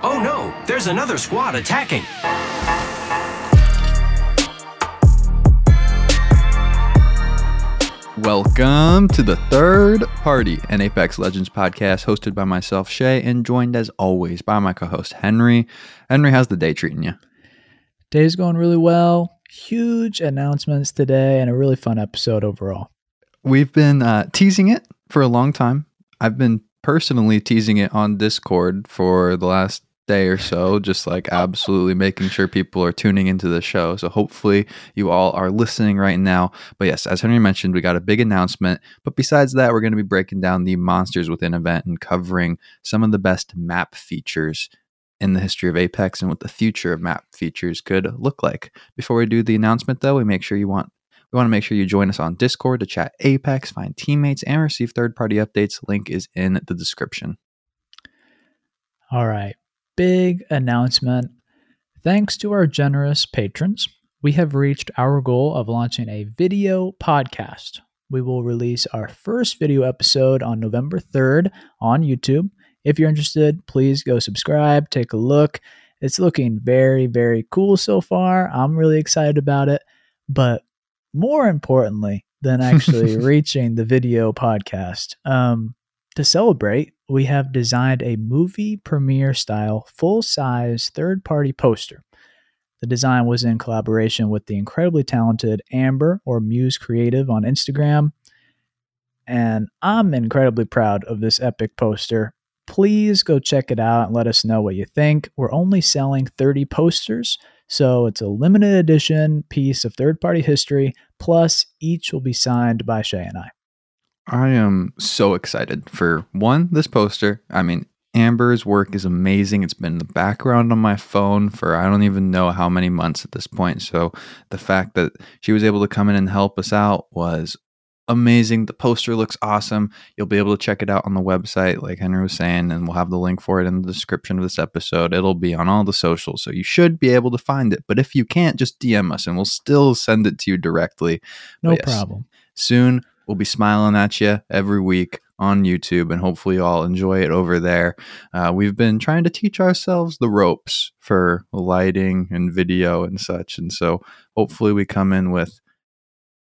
Oh no, there's another squad attacking. Welcome to the third party, an Apex Legends podcast hosted by myself, Shay, and joined as always by my co host, Henry. Henry, how's the day treating you? Day's going really well. Huge announcements today and a really fun episode overall. We've been uh, teasing it for a long time. I've been personally teasing it on Discord for the last day or so, just like absolutely making sure people are tuning into the show. So hopefully you all are listening right now. But yes, as Henry mentioned, we got a big announcement. But besides that, we're going to be breaking down the Monsters Within event and covering some of the best map features in the history of Apex and what the future of map features could look like. Before we do the announcement though, we make sure you want we want to make sure you join us on Discord to chat Apex, find teammates, and receive third party updates. Link is in the description. All right big announcement. Thanks to our generous patrons, we have reached our goal of launching a video podcast. We will release our first video episode on November 3rd on YouTube. If you're interested, please go subscribe, take a look. It's looking very, very cool so far. I'm really excited about it. But more importantly than actually reaching the video podcast, um, to celebrate, we have designed a movie premiere style, full size, third party poster. The design was in collaboration with the incredibly talented Amber or Muse Creative on Instagram. And I'm incredibly proud of this epic poster. Please go check it out and let us know what you think. We're only selling 30 posters, so it's a limited edition piece of third party history, plus, each will be signed by Shay and I. I am so excited for one, this poster. I mean, Amber's work is amazing. It's been in the background on my phone for I don't even know how many months at this point. So the fact that she was able to come in and help us out was amazing. The poster looks awesome. You'll be able to check it out on the website, like Henry was saying, and we'll have the link for it in the description of this episode. It'll be on all the socials, so you should be able to find it. But if you can't, just DM us and we'll still send it to you directly. No yes, problem. Soon We'll be smiling at you every week on YouTube, and hopefully, you all enjoy it over there. Uh, we've been trying to teach ourselves the ropes for lighting and video and such, and so hopefully, we come in with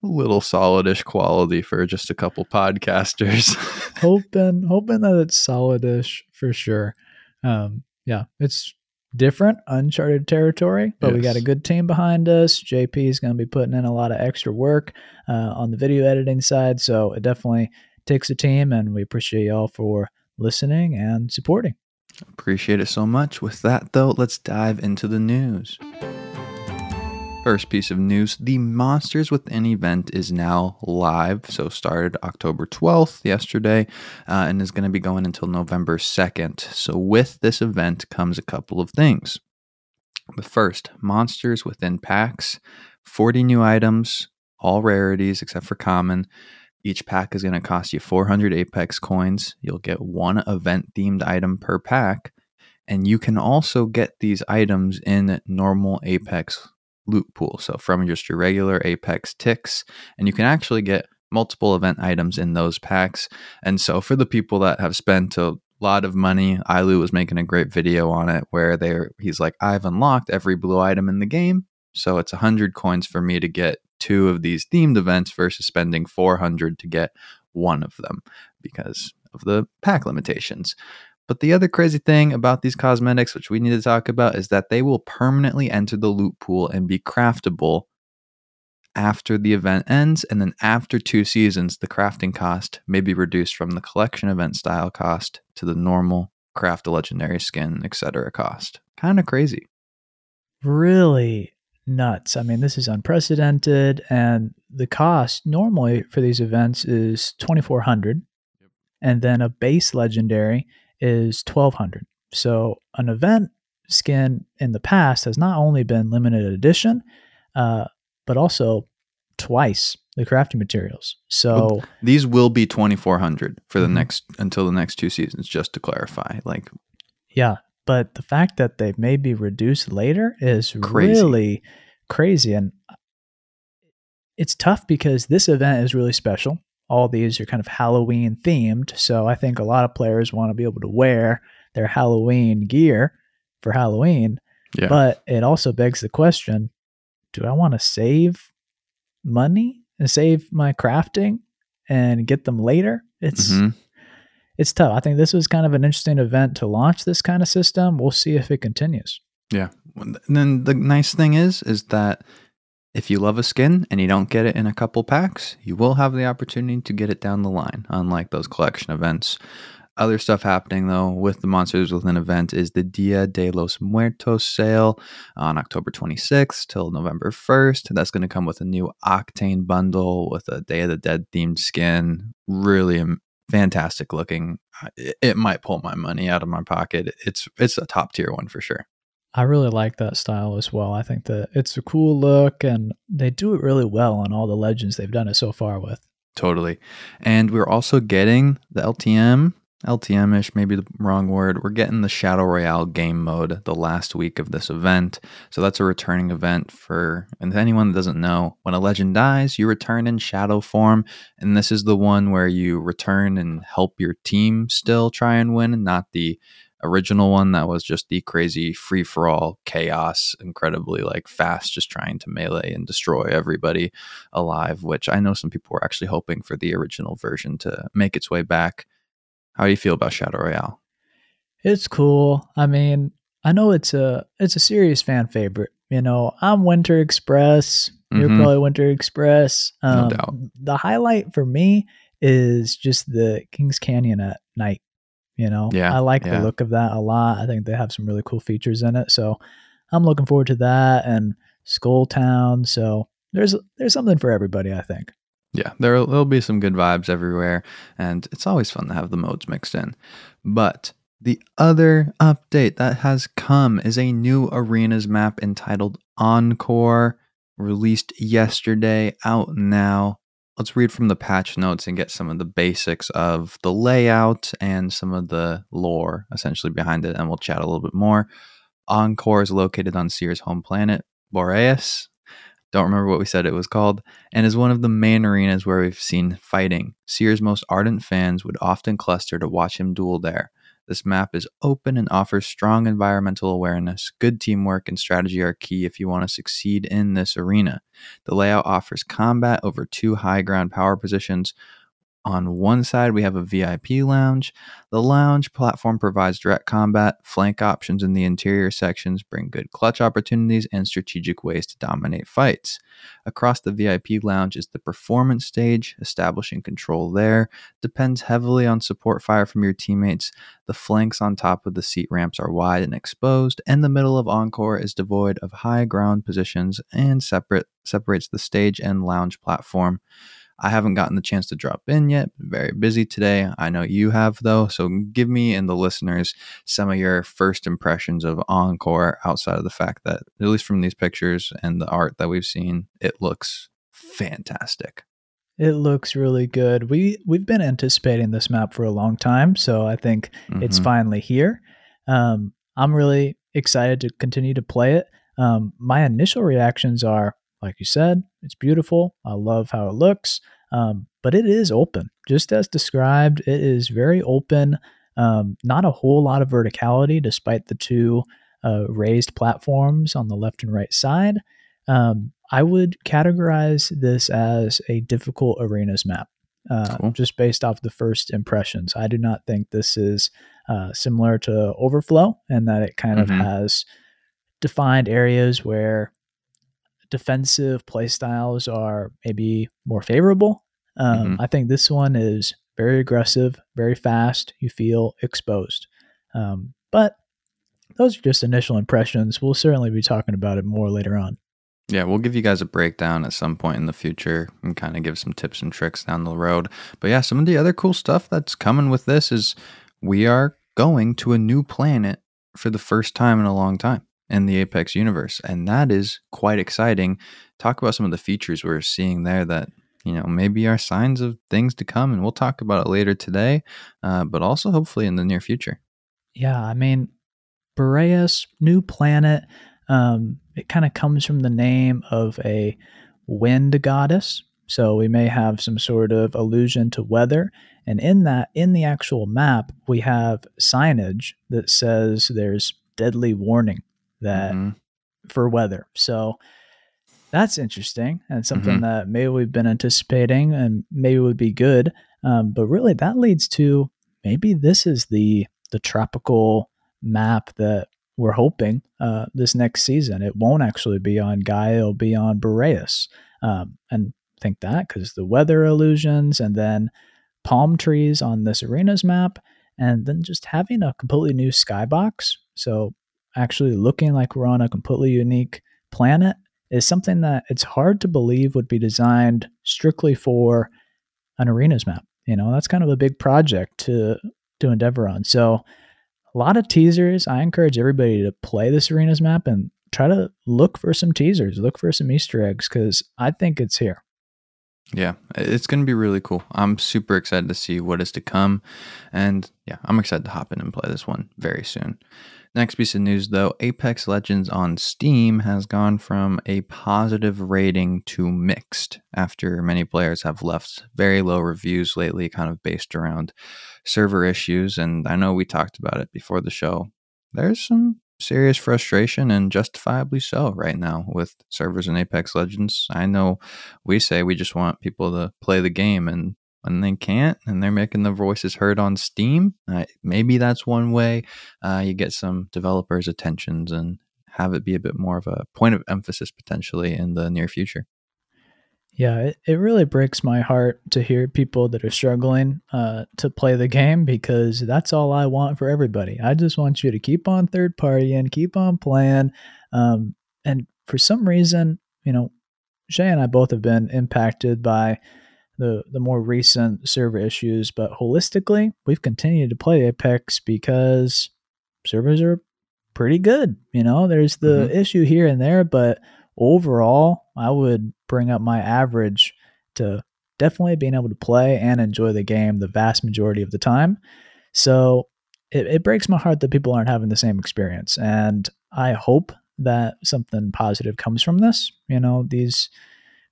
a little solidish quality for just a couple podcasters. hoping, hoping that it's solidish for sure. Um, yeah, it's different, uncharted territory, but yes. we got a good team behind us. JP is going to be putting in a lot of extra work uh, on the video editing side. So it definitely takes a team, and we appreciate y'all for listening and supporting. Appreciate it so much. With that, though, let's dive into the news. First piece of news the Monsters Within event is now live. So, started October 12th, yesterday, uh, and is going to be going until November 2nd. So, with this event comes a couple of things. But first, Monsters Within packs, 40 new items, all rarities except for common. Each pack is going to cost you 400 Apex coins. You'll get one event themed item per pack. And you can also get these items in normal Apex loot pool. So from just your regular Apex ticks, and you can actually get multiple event items in those packs. And so for the people that have spent a lot of money, Ilu was making a great video on it where they he's like, I've unlocked every blue item in the game. So it's 100 coins for me to get two of these themed events versus spending 400 to get one of them because of the pack limitations. But the other crazy thing about these cosmetics, which we need to talk about, is that they will permanently enter the loot pool and be craftable after the event ends. And then after two seasons, the crafting cost may be reduced from the collection event style cost to the normal craft a legendary skin, etc. cost. Kind of crazy. Really nuts. I mean, this is unprecedented. And the cost normally for these events is 2400 yep. and then a base legendary is 1200. So an event skin in the past has not only been limited edition, uh, but also twice the crafting materials. So well, these will be 2400 for the mm-hmm. next until the next two seasons just to clarify. Like Yeah, but the fact that they may be reduced later is crazy. really crazy and it's tough because this event is really special all these are kind of Halloween themed. So I think a lot of players want to be able to wear their Halloween gear. for Halloween. Yeah. But it also begs the question do I want to save money and save my crafting and get them later? It's. Mhm. It's tough. I think this was kind of an interesting event to launch this kind of system. We'll see if it continues. Yeah. And then the nice thing is, is that if you love a skin and you don't get it in a couple packs, you will have the opportunity to get it down the line, unlike those collection events. Other stuff happening though with the Monsters Within event is the Dia de los Muertos sale on October 26th till November 1st. That's going to come with a new Octane bundle with a Day of the Dead themed skin. Really fantastic looking. It might pull my money out of my pocket. It's it's a top tier one for sure. I really like that style as well. I think that it's a cool look and they do it really well on all the legends they've done it so far with. Totally. And we're also getting the LTM, LTM ish, maybe the wrong word. We're getting the Shadow Royale game mode the last week of this event. So that's a returning event for, and anyone that doesn't know, when a legend dies, you return in shadow form. And this is the one where you return and help your team still try and win, and not the original one that was just the crazy free for all chaos, incredibly like fast, just trying to melee and destroy everybody alive, which I know some people were actually hoping for the original version to make its way back. How do you feel about Shadow Royale? It's cool. I mean, I know it's a it's a serious fan favorite. You know, I'm Winter Express. You're Mhm. probably Winter Express. No Um, doubt. The highlight for me is just the Kings Canyon at night. You know, Yeah, I like yeah. the look of that a lot. I think they have some really cool features in it. So I'm looking forward to that and Skull Town. So there's there's something for everybody. I think. Yeah, there there'll be some good vibes everywhere, and it's always fun to have the modes mixed in. But the other update that has come is a new arenas map entitled Encore, released yesterday, out now. Let's read from the patch notes and get some of the basics of the layout and some of the lore essentially behind it, and we'll chat a little bit more. Encore is located on Seer's home planet, Boreas. Don't remember what we said it was called and is one of the main arenas where we've seen fighting. Seer's most ardent fans would often cluster to watch him duel there. This map is open and offers strong environmental awareness. Good teamwork and strategy are key if you want to succeed in this arena. The layout offers combat over two high ground power positions. On one side, we have a VIP lounge. The lounge platform provides direct combat. Flank options in the interior sections bring good clutch opportunities and strategic ways to dominate fights. Across the VIP lounge is the performance stage. Establishing control there depends heavily on support fire from your teammates. The flanks on top of the seat ramps are wide and exposed, and the middle of Encore is devoid of high ground positions and separate separates the stage and lounge platform. I haven't gotten the chance to drop in yet. Very busy today. I know you have though. So give me and the listeners some of your first impressions of Encore outside of the fact that, at least from these pictures and the art that we've seen, it looks fantastic. It looks really good. We we've been anticipating this map for a long time, so I think it's Mhm. finally here. Um, I'm really excited to continue to play it. Um, my initial reactions are, like you said, it's beautiful. I love how it looks, um, but it is open, just as described. It is very open. Um, not a whole lot of verticality, despite the two uh, raised platforms on the left and right side. Um, I would categorize this as a difficult arenas map, uh, Cool. just based off the first impressions. I do not think this is uh, similar to Overflow, and that it kind Mhm. of has defined areas where defensive playstyles are maybe more favorable. Um, Mhm. I think this one is very aggressive, very fast. You feel exposed. Um, but those are just initial impressions. We'll certainly be talking about it more later on. Yeah, we'll give you guys a breakdown at some point in the future and kind of give some tips and tricks down the road. But yeah, some of the other cool stuff that's coming with this is we are going to a new planet for the first time in a long time in the Apex universe. And that is quite exciting. Talk about some of the features we're seeing there that, you know, maybe are signs of things to come. And we'll talk about it later today, uh, but also hopefully in the near future. Yeah, I mean, Boreas, new planet. Um, it kind of comes from the name of a wind goddess. So we may have some sort of allusion to weather. And in that, in the actual map, we have signage that says there's deadly warning that Mhm. for weather. So that's interesting and something Mhm. that maybe we've been anticipating and maybe would be good. Um, but really, that leads to maybe this is the the tropical map that we're hoping uh, this next season. It won't actually be on Gaea; it'll be on Boreas. Um, and think that because the weather illusions, and then palm trees on this arena's map, and then just having a completely new skybox. So actually looking like we're on a completely unique planet is something that it's hard to believe would be designed strictly for an arenas map. You know, that's kind of a big project to to endeavor on. So a lot of teasers. I encourage everybody to play this arenas map and try to look for some teasers, look for some Easter eggs because I think it's here. Yeah, it's going to be really cool. I'm super excited to see what is to come. And yeah, I'm excited to hop in and play this one very soon. Next piece of news though Apex Legends on Steam has gone from a positive rating to mixed after many players have left very low reviews lately, kind of based around server issues. And I know we talked about it before the show. There's some serious frustration and justifiably so right now with servers in Apex Legends. I know we say we just want people to play the game and when they can't and they're making their voices heard on Steam, uh, maybe that's one way uh, you get some developers' attentions and have it be a bit more of a point of emphasis potentially in the near future. Yeah, it, it really breaks my heart to hear people that are struggling uh, to play the game because that's all I want for everybody. I just want you to keep on third party and keep on playing. Um, and for some reason, you know, Shay and I both have been impacted by the the more recent server issues, but holistically, we've continued to play Apex because servers are pretty good. You know, there's the mm-hmm. issue here and there, but overall, I would bring up my average to definitely being able to play and enjoy the game the vast majority of the time. So it, it breaks my heart that people aren't having the same experience. And I hope that something positive comes from this. You know, these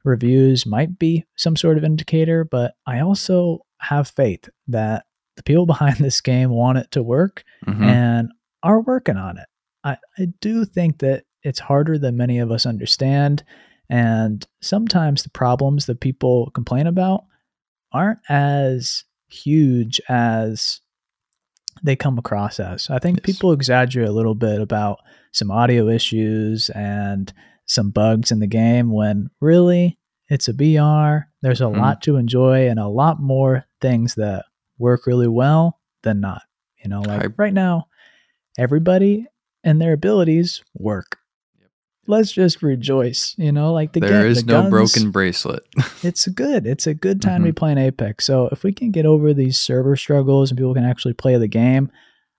reviews might be some sort of indicator, but I also have faith that the people behind this game want it to work Mhm. and are working on it. I, I do think that it's harder than many of us understand. And sometimes the problems that people complain about aren't as huge as they come across as. I think Yes. people exaggerate a little bit about some audio issues and some bugs in the game when really it's a BR. There's a Mhm. lot to enjoy and a lot more things that work really well than not. You know, like I- right now, everybody and their abilities work. Let's just rejoice. You know, like the There gun- is the no guns- broken bracelet. it's good. It's a good time to Mm-hmm. be playing Apex. So if we can get over these server struggles and people can actually play the game,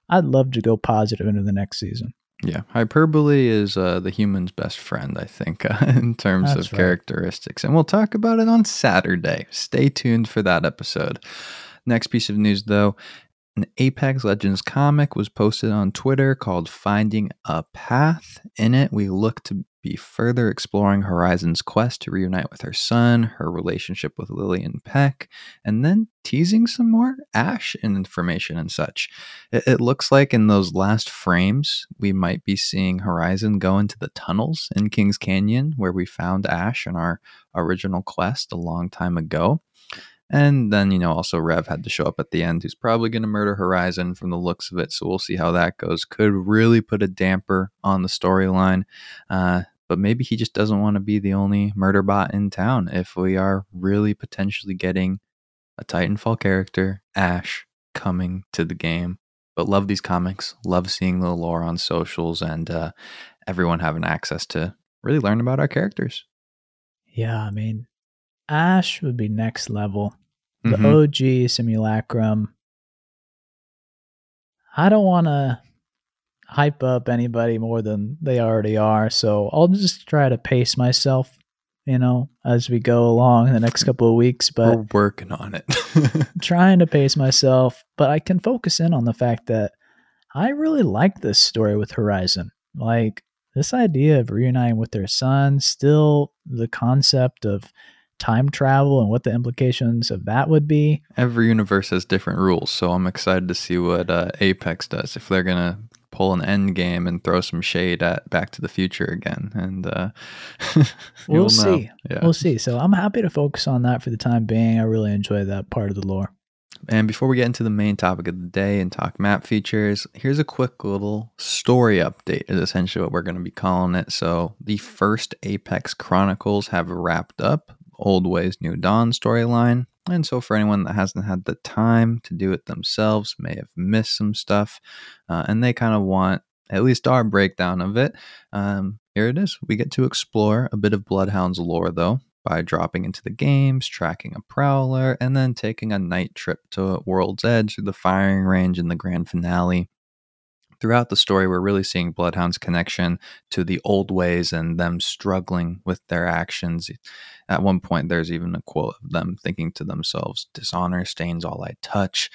I'd love to go positive into the next season. Yeah, hyperbole is uh, the human's best friend, I think, uh, in terms That's of right. characteristics. And we'll talk about it on Saturday. Stay tuned for that episode. Next piece of news, though an Apex Legends comic was posted on Twitter called Finding a Path. In it, we look to be further exploring Horizon's quest to reunite with her son, her relationship with Lillian Peck, and then teasing some more Ash information and such. It, it looks like in those last frames, we might be seeing Horizon go into the tunnels in Kings Canyon where we found Ash in our original quest a long time ago. And then, you know, also Rev had to show up at the end, who's probably going to murder Horizon from the looks of it. So we'll see how that goes. Could really put a damper on the storyline. Uh, but maybe he just doesn't want to be the only murder bot in town if we are really potentially getting a Titanfall character, Ash, coming to the game. But love these comics, love seeing the lore on socials, and uh, everyone having access to really learn about our characters. Yeah, I mean, Ash would be next level. The Mhm. OG simulacrum. I don't want to hype up anybody more than they already are, so I'll just try to pace myself, you know, as we go along in the next couple of weeks. But We're working on it. trying to pace myself, but I can focus in on the fact that I really like this story with Horizon. Like this idea of reuniting with their son, still the concept of time travel and what the implications of that would be. Every universe has different rules, so I'm excited to see what uh, Apex does. If they're gonna pull an end game and throw some shade at Back to the Future again. And uh, we'll see. Yeah. We'll see. So I'm happy to focus on that for the time being. I really enjoy that part of the lore. And before we get into the main topic of the day and talk map features, here's a quick little story update, is essentially what we're going to be calling it. So, the first Apex Chronicles have wrapped up, Old Ways, New Dawn storyline. And so, for anyone that hasn't had the time to do it themselves, may have missed some stuff, uh, and they kind of want at least our breakdown of it. Um, here it is. We get to explore a bit of Bloodhound's lore, though, by dropping into the games, tracking a prowler, and then taking a night trip to World's Edge through the firing range in the grand finale. Throughout the story, we're really seeing Bloodhound's connection to the old ways and them struggling with their actions. At one point, there's even a quote of them thinking to themselves, Dishonor stains all I touch,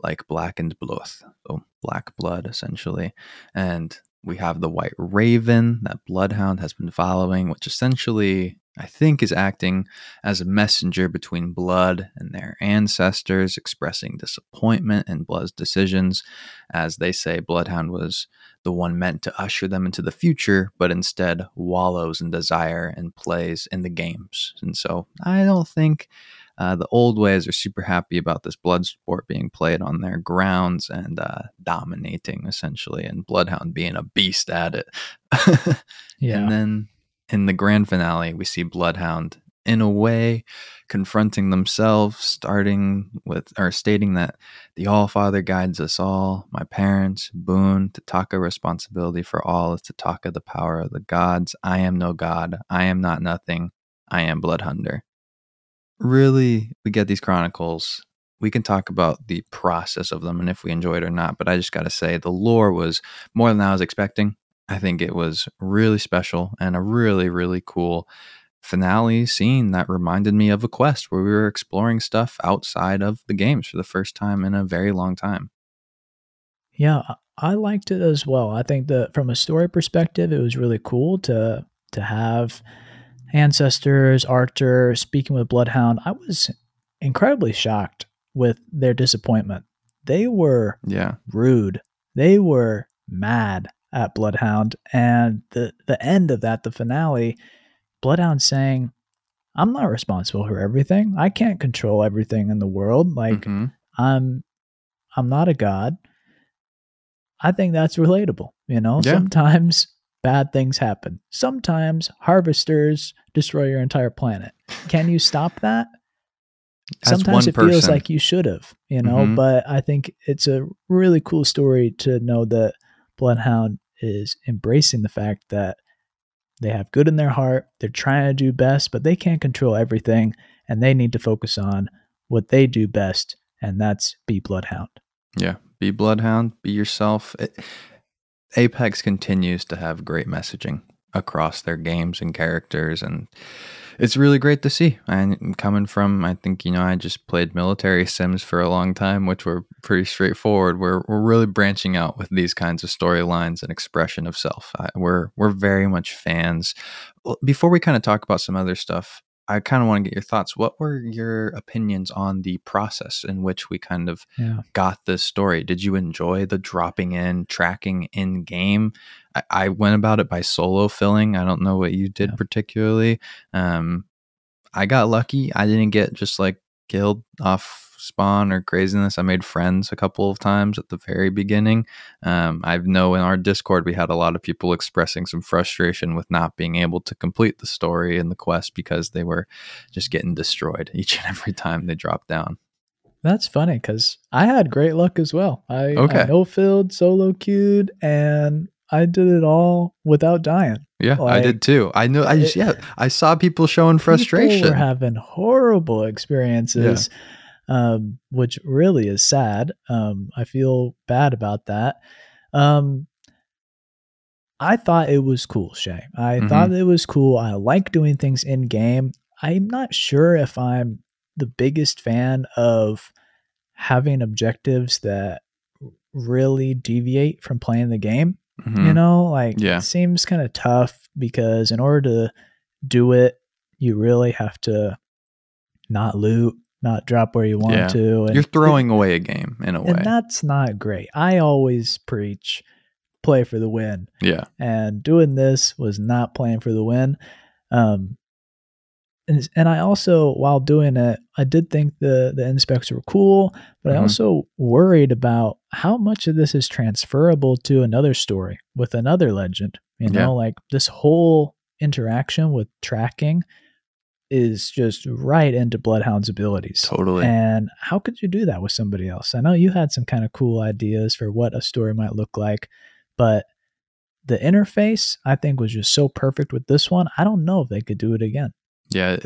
like blackened blood. So, black blood, essentially. And we have the White Raven that Bloodhound has been following, which essentially I think is acting as a messenger between Blood and their ancestors, expressing disappointment in Blood's decisions. As they say, Bloodhound was the one meant to usher them into the future, but instead wallows in desire and plays in the games. And so I don't think uh, the old ways are super happy about this blood sport being played on their grounds and uh, dominating essentially, and Bloodhound being a beast at it. Yeah. And then in the grand finale, we see Bloodhound in a way confronting themselves, starting with or stating that the All Father guides us all, my parents, Boone, Tataka responsibility for all is Tataka the power of the gods. I am no god, I am not nothing, I am Bloodhunter. Really, we get these chronicles. We can talk about the process of them and if we enjoyed it or not, but I just gotta say the lore was more than I was expecting. I think it was really special and a really, really cool finale scene that reminded me of a quest where we were exploring stuff outside of the games for the first time in a very long time. Yeah, I liked it as well. I think that from a story perspective, it was really cool to to have ancestors, Archer speaking with Bloodhound. I was incredibly shocked with their disappointment. They were Yeah. rude. They were mad at Bloodhound. And the, the end of that, the finale, Bloodhound saying, I'm not responsible for everything. I can't control everything in the world. Like Mhm. I'm I'm not a god. I think that's relatable. You know, Yeah. sometimes bad things happen. Sometimes harvesters destroy your entire planet. Can you stop that? Sometimes it feels like you should have, you know, Mhm. but I think it's a really cool story to know that Bloodhound is embracing the fact that they have good in their heart. They're trying to do best, but they can't control everything and they need to focus on what they do best, and that's be Bloodhound. Yeah. Be Bloodhound, be yourself. It, Apex continues to have great messaging across their games and characters and it's really great to see. And coming from, I think you know, I just played military sims for a long time, which were pretty straightforward. We're we're really branching out with these kinds of storylines and expression of self. I, we're we're very much fans. Before we kind of talk about some other stuff, I kind of want to get your thoughts. What were your opinions on the process in which we kind of Yeah. got this story? Did you enjoy the dropping in, tracking in game? I, I went about it by solo filling. I don't know what you did Yeah. particularly. Um, I got lucky. I didn't get just like killed off spawn or craziness. I made friends a couple of times at the very beginning. Um, I know in our Discord we had a lot of people expressing some frustration with not being able to complete the story and the quest because they were just getting destroyed each and every time they dropped down. That's funny because I had great luck as well. I, Okay. I no filled, solo queued, and I did it all without dying. Yeah, I did too. I know. I just it- yeah, I saw people showing frustration. People were having horrible experiences, um, which really is sad. Um, I feel bad about that. Um, I thought it was cool, Shay. I Mhm. thought it was cool. I like doing things in game. I'm not sure if I'm the biggest fan of having objectives that really deviate from playing the game. You Mhm. know, like Yeah. it seems kind of tough because in order to do it, you really have to not loot, not drop where you want Yeah. to. And You're throwing away a game in a way. and that's not great. I always preach play for the win. Yeah. And doing this was not playing for the win. Um, and, and I also, while doing it, I did think the the inspects were cool, but I Mhm. also worried about how much of this is transferable to another story with another legend. You know, Yeah. like this whole interaction with tracking is just right into Bloodhound's abilities. Totally. And how could you do that with somebody else? I know you had some kind of cool ideas for what a story might look like, but the interface I think was just so perfect with this one. I don't know if they could do it again. Yeah,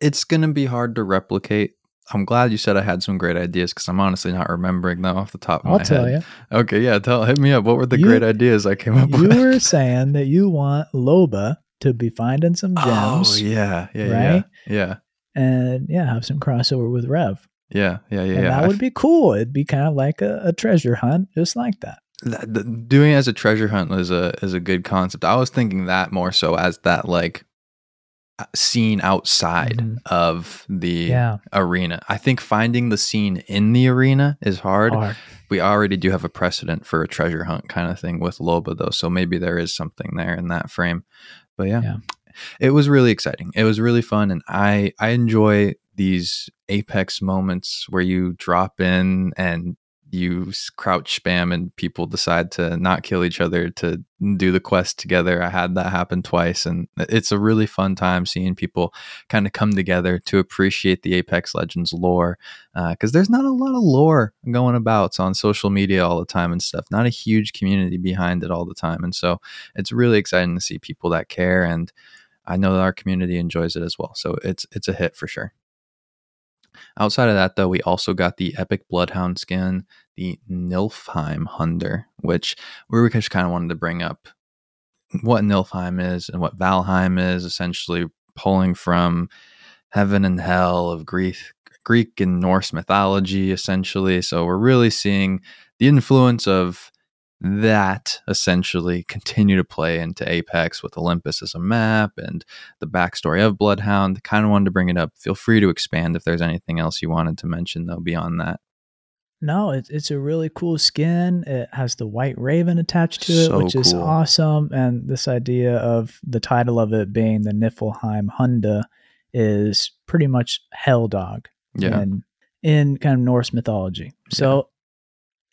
it's going to be hard to replicate. I'm glad you said I had some great ideas because I'm honestly not remembering them off the top of I'll my tell head. you. Okay, yeah, tell hit me up. What were the You- great ideas I came up You with? were saying that you want Loba to be finding some oh gems yeah, yeah, yeah, right? yeah, and yeah, have some crossover with Rev. yeah, yeah, yeah. and yeah. that would be cool. It'd be kind of like a, a treasure hunt, just like that. that, that- doing it as a treasure hunt is a is a good concept. I was thinking that more so as that like uh, scene outside Mhm. of the Yeah. arena. I think finding the scene in the arena is hard. Hard. We already do have a precedent for a treasure hunt kind of thing with Loba though, so maybe there is something there in that frame. But yeah. Yeah. It was really exciting. It was really fun and I I enjoy these apex moments where you drop in and you crouch spam and people decide to not kill each other to do the quest together. I had that happen twice and it's a really fun time seeing people kind of come together to appreciate the Apex Legends lore uh, because there's not a lot of lore going about on social media all the time and stuff. Not a huge community behind it all the time, and so it's really exciting to see people that care. And I know that our community enjoys it as well. So it's it's a hit for sure. Outside of that, though, we also got the Epic Bloodhound skin, the Niflheim Hunda, which we just kind of wanted to bring up what Nilfheim is and what Valheim is, essentially pulling from heaven and hell of Greek, Greek and Norse mythology, essentially. So we're really seeing the influence of that essentially continue to play into Apex with Olympus as a map and the backstory of Bloodhound. Kind of wanted to bring it up. Feel free to expand if there's anything else you wanted to mention, though, beyond that. No, it's it's a really cool skin. It has the white raven attached to it, So which is cool. awesome. And this idea of the title of it being the Niflheim Hunda is pretty much hell dog Yeah. in, in kind of Norse mythology. So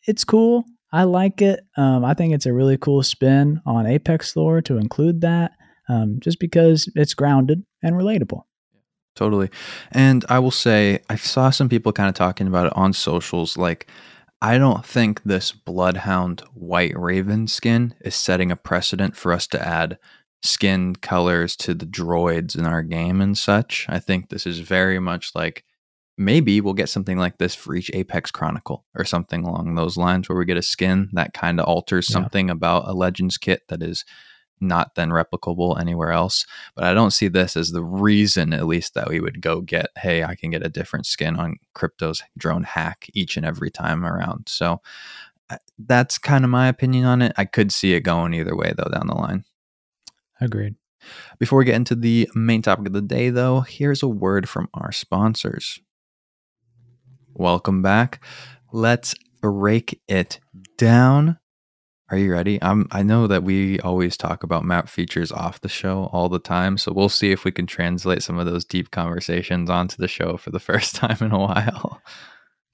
it's cool. I like it. Um, I think it's a really cool spin on Apex lore to include that, um, just because it's grounded and relatable. Totally. And I will say, I saw some people kind of talking about it on socials. Like, I don't think this Bloodhound White Raven skin is setting a precedent for us to add skin colors to the droids in our game and such. I think this is very much like maybe we'll get something like this for each Apex Chronicle or something along those lines where we get a skin that kind of alters Yeah. something about a Legends kit that is not then replicable anywhere else. But I don't see this as the reason, at least, that we would go get, hey, I can get a different skin on Crypto's drone hack each and every time around. So uh, that's kind of my opinion on it. I could see it going either way, though, down the line. Agreed. Before we get into the main topic of the day, though, here's a word from our sponsors. Welcome back. Let's break it down. Are you ready? I'm I know that we always talk about map features off the show all the time, so we'll see if we can translate some of those deep conversations onto the show for the first time in a while.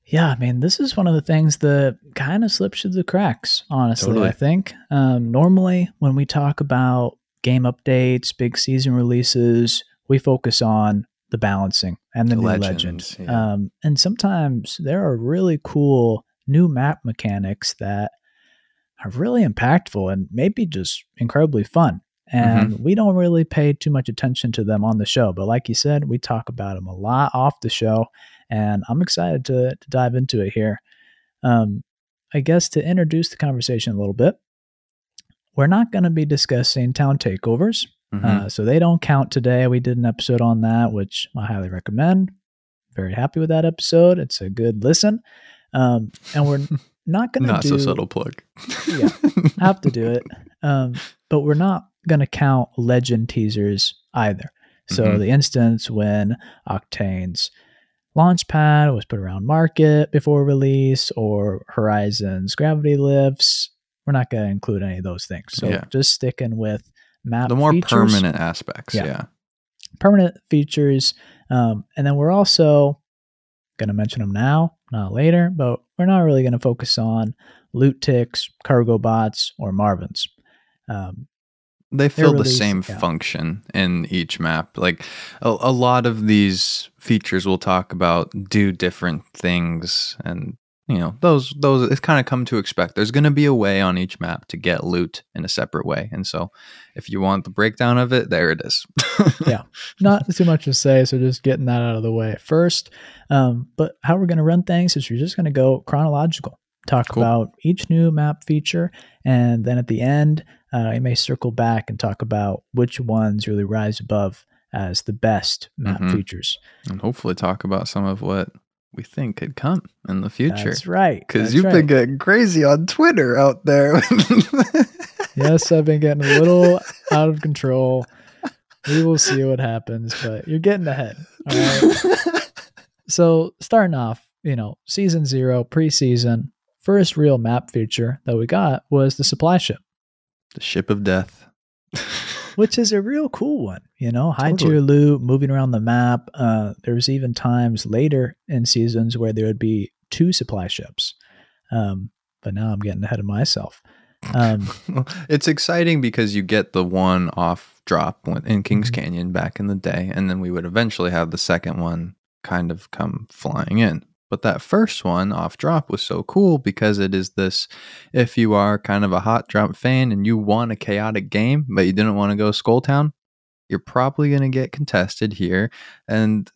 Yeah, I mean, this is one of the things that kind of slips through the cracks, honestly, Totally. I think. Um, normally, when we talk about game updates, big season releases, we focus on the balancing and the, new legends, legend. yeah. Um, and sometimes there are really cool new map mechanics that are really impactful and maybe just incredibly fun. And Mm-hmm. we don't really pay too much attention to them on the show. But like you said, we talk about them a lot off the show. And I'm excited to, to dive into it here. Um, I guess to introduce the conversation a little bit, we're not going to be discussing town takeovers. Mhm. Uh, so they don't count today. We did an episode on that, which I highly recommend. Very happy with that episode. It's a good listen. Um, and we're not going to Not do so subtle plug. Yeah. have to do it. Um, but we're not going to count legend teasers either. So Mhm. the instance when Octane's launchpad was put around market before release, or Horizon's gravity lifts, we're not going to include any of those things. So Yeah. just sticking with map the more features, permanent aspects. Yeah. Yeah. permanent features, um, and then we're also going to mention them now, not later. But we're not really going to focus on loot ticks, cargo bots, or Marvins. Um, They fill the same yeah. function in each map. Like a, a lot of these features we'll talk about do different things and you know, those those it's kind of come to expect. There's going to be a way on each map to get loot in a separate way. And so if you want the breakdown of it, there it is. Yeah. not too much to say, so just getting that out of the way first. Um, but how we're going to run things is we're just going to go chronological, talk Cool. about each new map feature, and then at the end, uh, I may circle back and talk about which ones really rise above as the best map Mhm. features. and hopefully talk about some of what we think could come in the future. That's right. Because you've right. been getting crazy on Twitter out there. yes, I've been getting a little out of control. We will see what happens, but you're getting ahead. All right. so starting off, you know, season zero, preseason, first real map feature that we got was the supply ship, the ship of death. Which is a real cool one. You know, high Totally. tier loot, moving around the map. Uh, there was even times later in seasons where there would be two supply ships. Um, but now I'm getting ahead of myself. Um, it's exciting because you get the one off drop in Kings Mhm. Canyon back in the day, and then we would eventually have the second one kind of come flying in. But that first one off drop was so cool because it is this if you are kind of a hot drop fan and you want a chaotic game, but you didn't want to go Skull Town, you're probably going to get contested here. And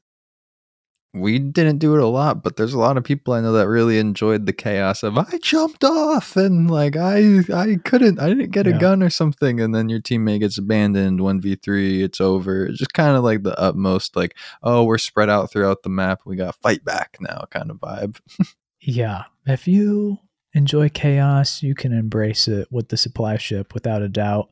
we didn't do it a lot, but there's a lot of people I know that really enjoyed the chaos of I jumped off and like I I couldn't I didn't get Yeah. a gun or something and then your teammate gets abandoned 1v3 it's over it's just kind of like the utmost like oh we're spread out throughout the map we got fight back now kind of vibe Yeah. If you enjoy chaos, you can embrace it with the supply ship without a doubt.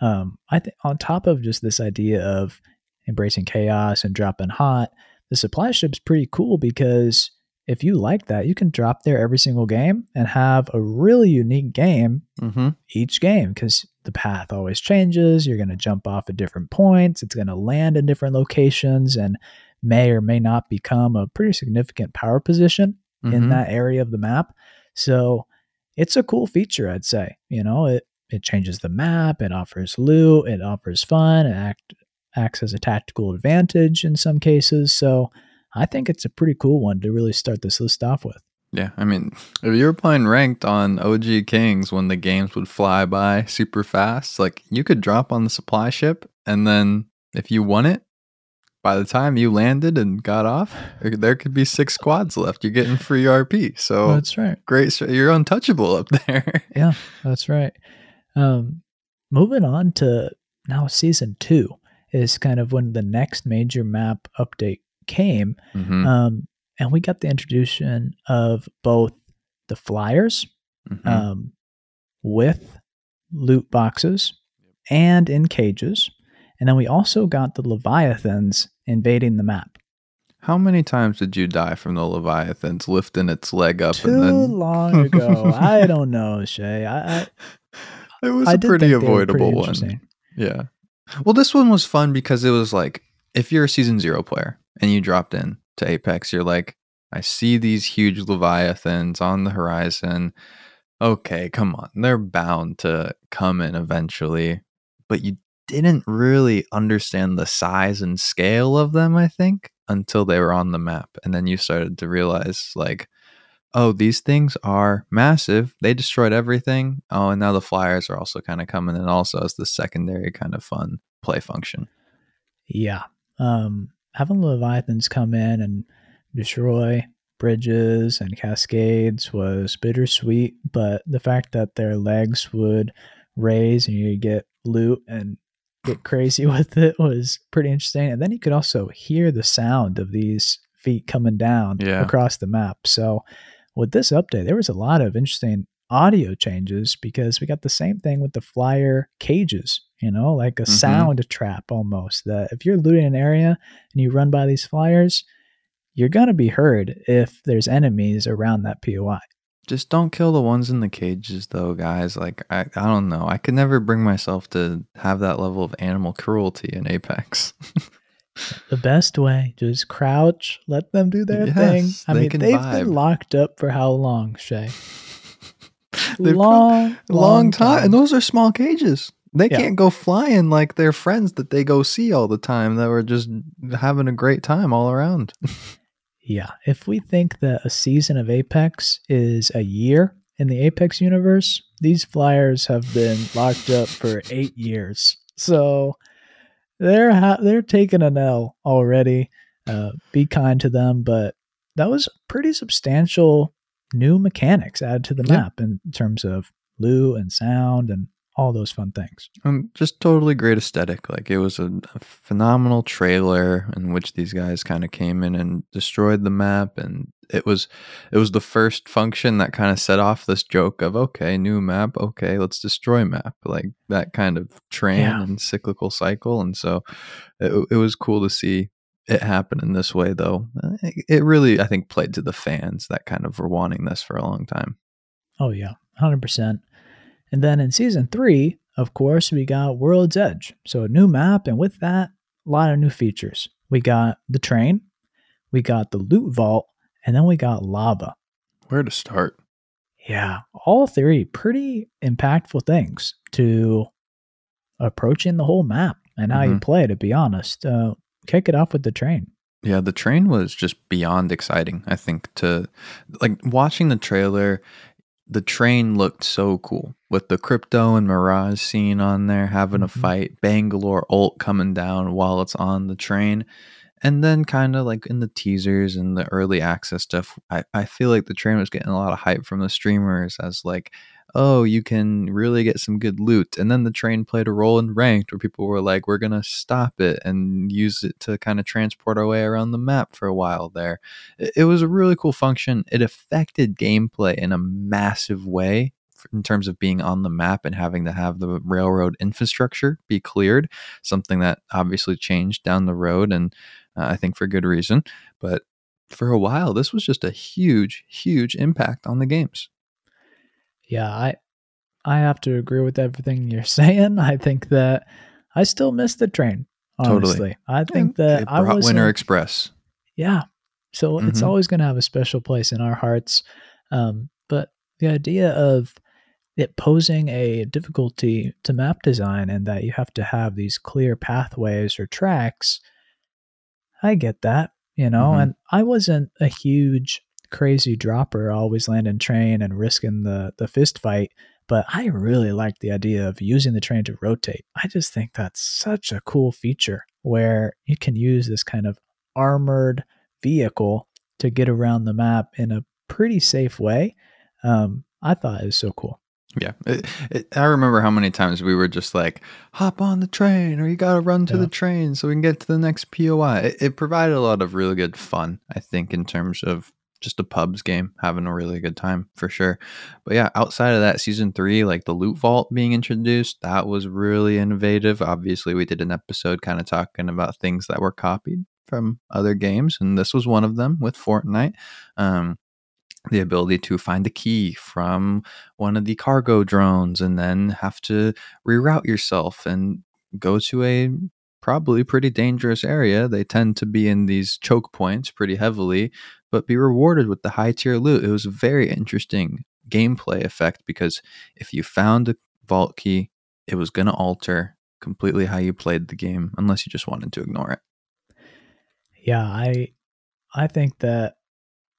Um, I think on top of just this idea of embracing chaos and dropping hot, the supply ship's pretty cool because if you like that, you can drop there every single game and have a really unique game mm-hmm. each game because the path always changes. You're going to jump off at different points. It's going to land in different locations and may or may not become a pretty significant power position Mm-hmm. in that area of the map. So it's a cool feature, I'd say. You know, it it changes the map, it offers loot, it offers fun, it act, acts as a tactical advantage in some cases. So I think it's a pretty cool one to really start this list off with. yeah I mean if you were playing ranked on OG Kings when the games would fly by super fast like you could drop on the supply ship and then if you won it by the time you landed and got off, there- could be six squads left. You're getting free RP. So That's right. great. You're untouchable up there. Yeah, that's right. Um, moving on to now season two is kind of when the next major map update came. Mhm, Um, and we got the introduction of both the flyers mhm. um, with loot boxes and in cages. And then we also got the Leviathans invading the map. How many times did you die from the Leviathans lifting its leg up Too and then long ago. I don't know, Shay. I, I, it was I a pretty think they were avoidable pretty one. Yeah. Well, this one was fun because it was like if you're a season zero player and you dropped in to Apex, you're like, I see these huge Leviathans on the horizon. Okay, come on. They're bound to come in eventually. But you didn't really understand the size and scale of them, I think, until they were on the map. And then you started to realize, like, oh, these things are massive. They destroyed everything. Oh, and now the flyers are also kind of coming in also as the secondary kind of fun play function. Yeah. Um, having Leviathans come in and destroy bridges and cascades was bittersweet, but the fact that their legs would raise and you get loot and get crazy with it was pretty interesting. And then you could also hear the sound of these feet coming down Yeah. across the map. So with this update, there was a lot of interesting audio changes because we got the same thing with the flyer cages, you know, like a Mhm. sound trap almost. That if you're looting an area and you run by these flyers, you're going to be heard if there's enemies around that POI. Just don't kill the ones in the cages, though, guys. Like, I, I don't know. I could never bring myself to have that level of animal cruelty in Apex. the best way, just crouch, let them do their Yes, thing. I mean, they've vibe. been locked up for how long, Shay? Prob- long, long time. And those are small cages. They Yeah. can't go flying like their friends that they go see all the time that were just having a great time all around. Yeah, if we think that a season of Apex is a year in the Apex universe, these flyers have been locked up for eight years. So they're ha- they're taking an L already. Uh, be kind to them, but that was pretty substantial new mechanics added to the Yeah. map in terms of loot and sound and all those fun things. Um, just totally great aesthetic. Like it was a, a phenomenal trailer in which these guys kind of came in and destroyed the map, and it was it was the first function that kind of set off this joke of okay, new map, okay, let's destroy map, like that kind of train Yeah. and cyclical cycle, and so it, it was cool to see it happen in this way. Though Uh, it, it really, I think, played to the fans that kind of were wanting this for a long time. Oh yeah, hundred percent. And then in season three, of course, we got World's Edge. So a new map, and with that, a lot of new features. We got the train, we got the loot vault, and then we got lava. Where to start? Yeah, all three pretty impactful things to approaching the whole map and how you play. To be honest, uh, kick it off with the train. Yeah, the train was just beyond exciting. I think to like watching the trailer, the train looked so cool with the crypto and mirage scene on there having a Mhm. fight, Bangalore ult coming down while it's on the train. And then kind of like in the teasers and the early access stuff, I, I feel like the train was getting a lot of hype from the streamers as like, oh, you can really get some good loot. And then the train played a role in ranked where people were like, we're gonna stop it and use it to kind of transport our way around the map for a while there. It, it was a really cool function. It affected gameplay in a massive way in terms of being on the map and having to have the railroad infrastructure be cleared, something that obviously changed down the road and uh, I think for good reason. But for a while, this was just a huge, huge impact on the games. Yeah, I I have to agree with everything you're saying. I think that I still miss the train. Totally. Honestly, I think that it I was Winter Express. Yeah. So it's Mhm. always going to have a special place in our hearts. Um, but the idea of it posing a difficulty to map design and that you have to have these clear pathways or tracks, I get that, you know, Mhm. and I wasn't a huge crazy dropper, always landing train and risking the the fist fight. But I really like the idea of using the train to rotate. I just think that's such a cool feature where you can use this kind of armored vehicle to get around the map in a pretty safe way. Um, I thought it was so cool. Yeah. It, it, I remember how many times we were just like, hop on the train or you got to run to Yeah. the train so we can get to the next POI. It, it provided a lot of really good fun, I think, in terms of just a pubs game, having a really good time for sure. But yeah, outside of that, season three, like the loot vault being introduced, that was really innovative. Obviously, we did an episode kind of talking about things that were copied from other games, and this was one of them with Fortnite. Um, the ability to find the key from one of the cargo drones and then have to reroute yourself and go to a probably pretty dangerous area. They tend to be in these choke points pretty heavily, but be rewarded with the high tier loot. It was a very interesting gameplay effect because if you found a vault key, it was going to alter completely how you played the game unless you just wanted to ignore it. Yeah, I I think that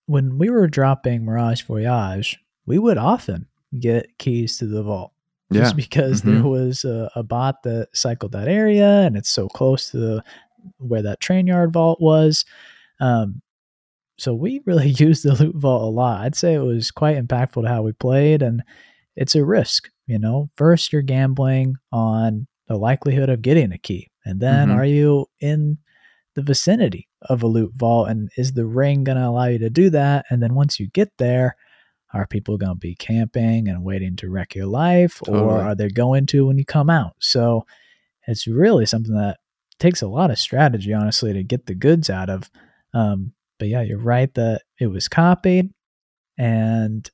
when we were dropping Mirage Voyage, we would often get keys to the vault. Yeah. Just because there was a, a bot that cycled that area and it's so close to the, where that train yard vault was. Um, so we really used the loot vault a lot. I'd say it was quite impactful to how we played, and it's a risk. You know, first you're gambling on the likelihood of getting a key, and then Mhm. are you in the vicinity of a loot vault, and is the ring going to allow you to do that? And then once you get there, are people going to be camping and waiting to wreck your life, or are they going to when you come out? So it's really something that takes a lot of strategy, honestly, to get the goods out of. Um, but yeah, you're right that it was copied, and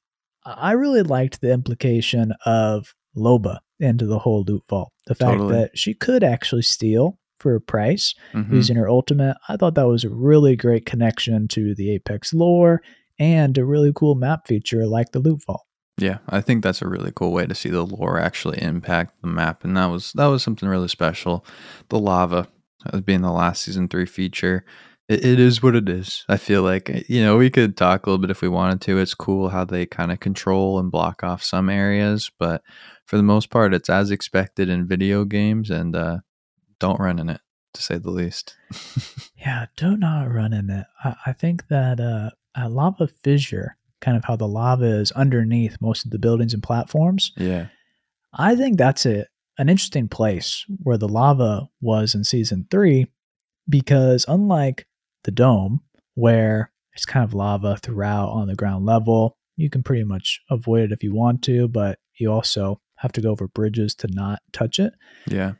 I really liked the implication of Loba into the whole loot vault. The fact Totally. that she could actually steal for a price Mhm. using her ultimate. I thought that was a really great connection to the Apex lore and a really cool map feature like the loot vault. Yeah, I think that's a really cool way to see the lore actually impact the map, and that was that was something really special. The lava as being the last season three feature, it, it is what it is. I feel like eh, you know we could talk a little bit if we wanted to. It's cool how they kind of control and block off some areas, but for the most part, it's as expected in video games, and uh, don't run in it to say the least. Yeah, do not run in it. I, I think that uh, a lava fissure, kind of how the lava is underneath most of the buildings and platforms, yeah, I think that's a an interesting place where the lava was in season three, because unlike the dome, where it's kind of lava throughout on the ground level, you can pretty much avoid it if you want to, but you also have to go over bridges to not touch it. yeah,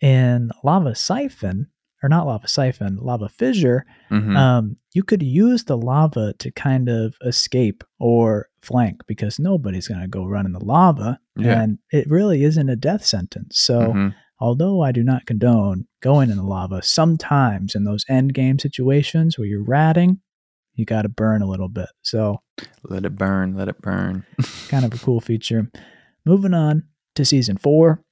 In lava siphon, or not lava siphon, lava fissure, hmm um, you could use the lava to kind of escape or flank because nobody's going to go run in the lava. Yeah. And it really isn't a death sentence. So, Mhm. although I do not condone going in the lava, sometimes in those end game situations where you're ratting, you got to burn a little bit. So, let it burn, let it burn. kind of a cool feature. Moving on to season four,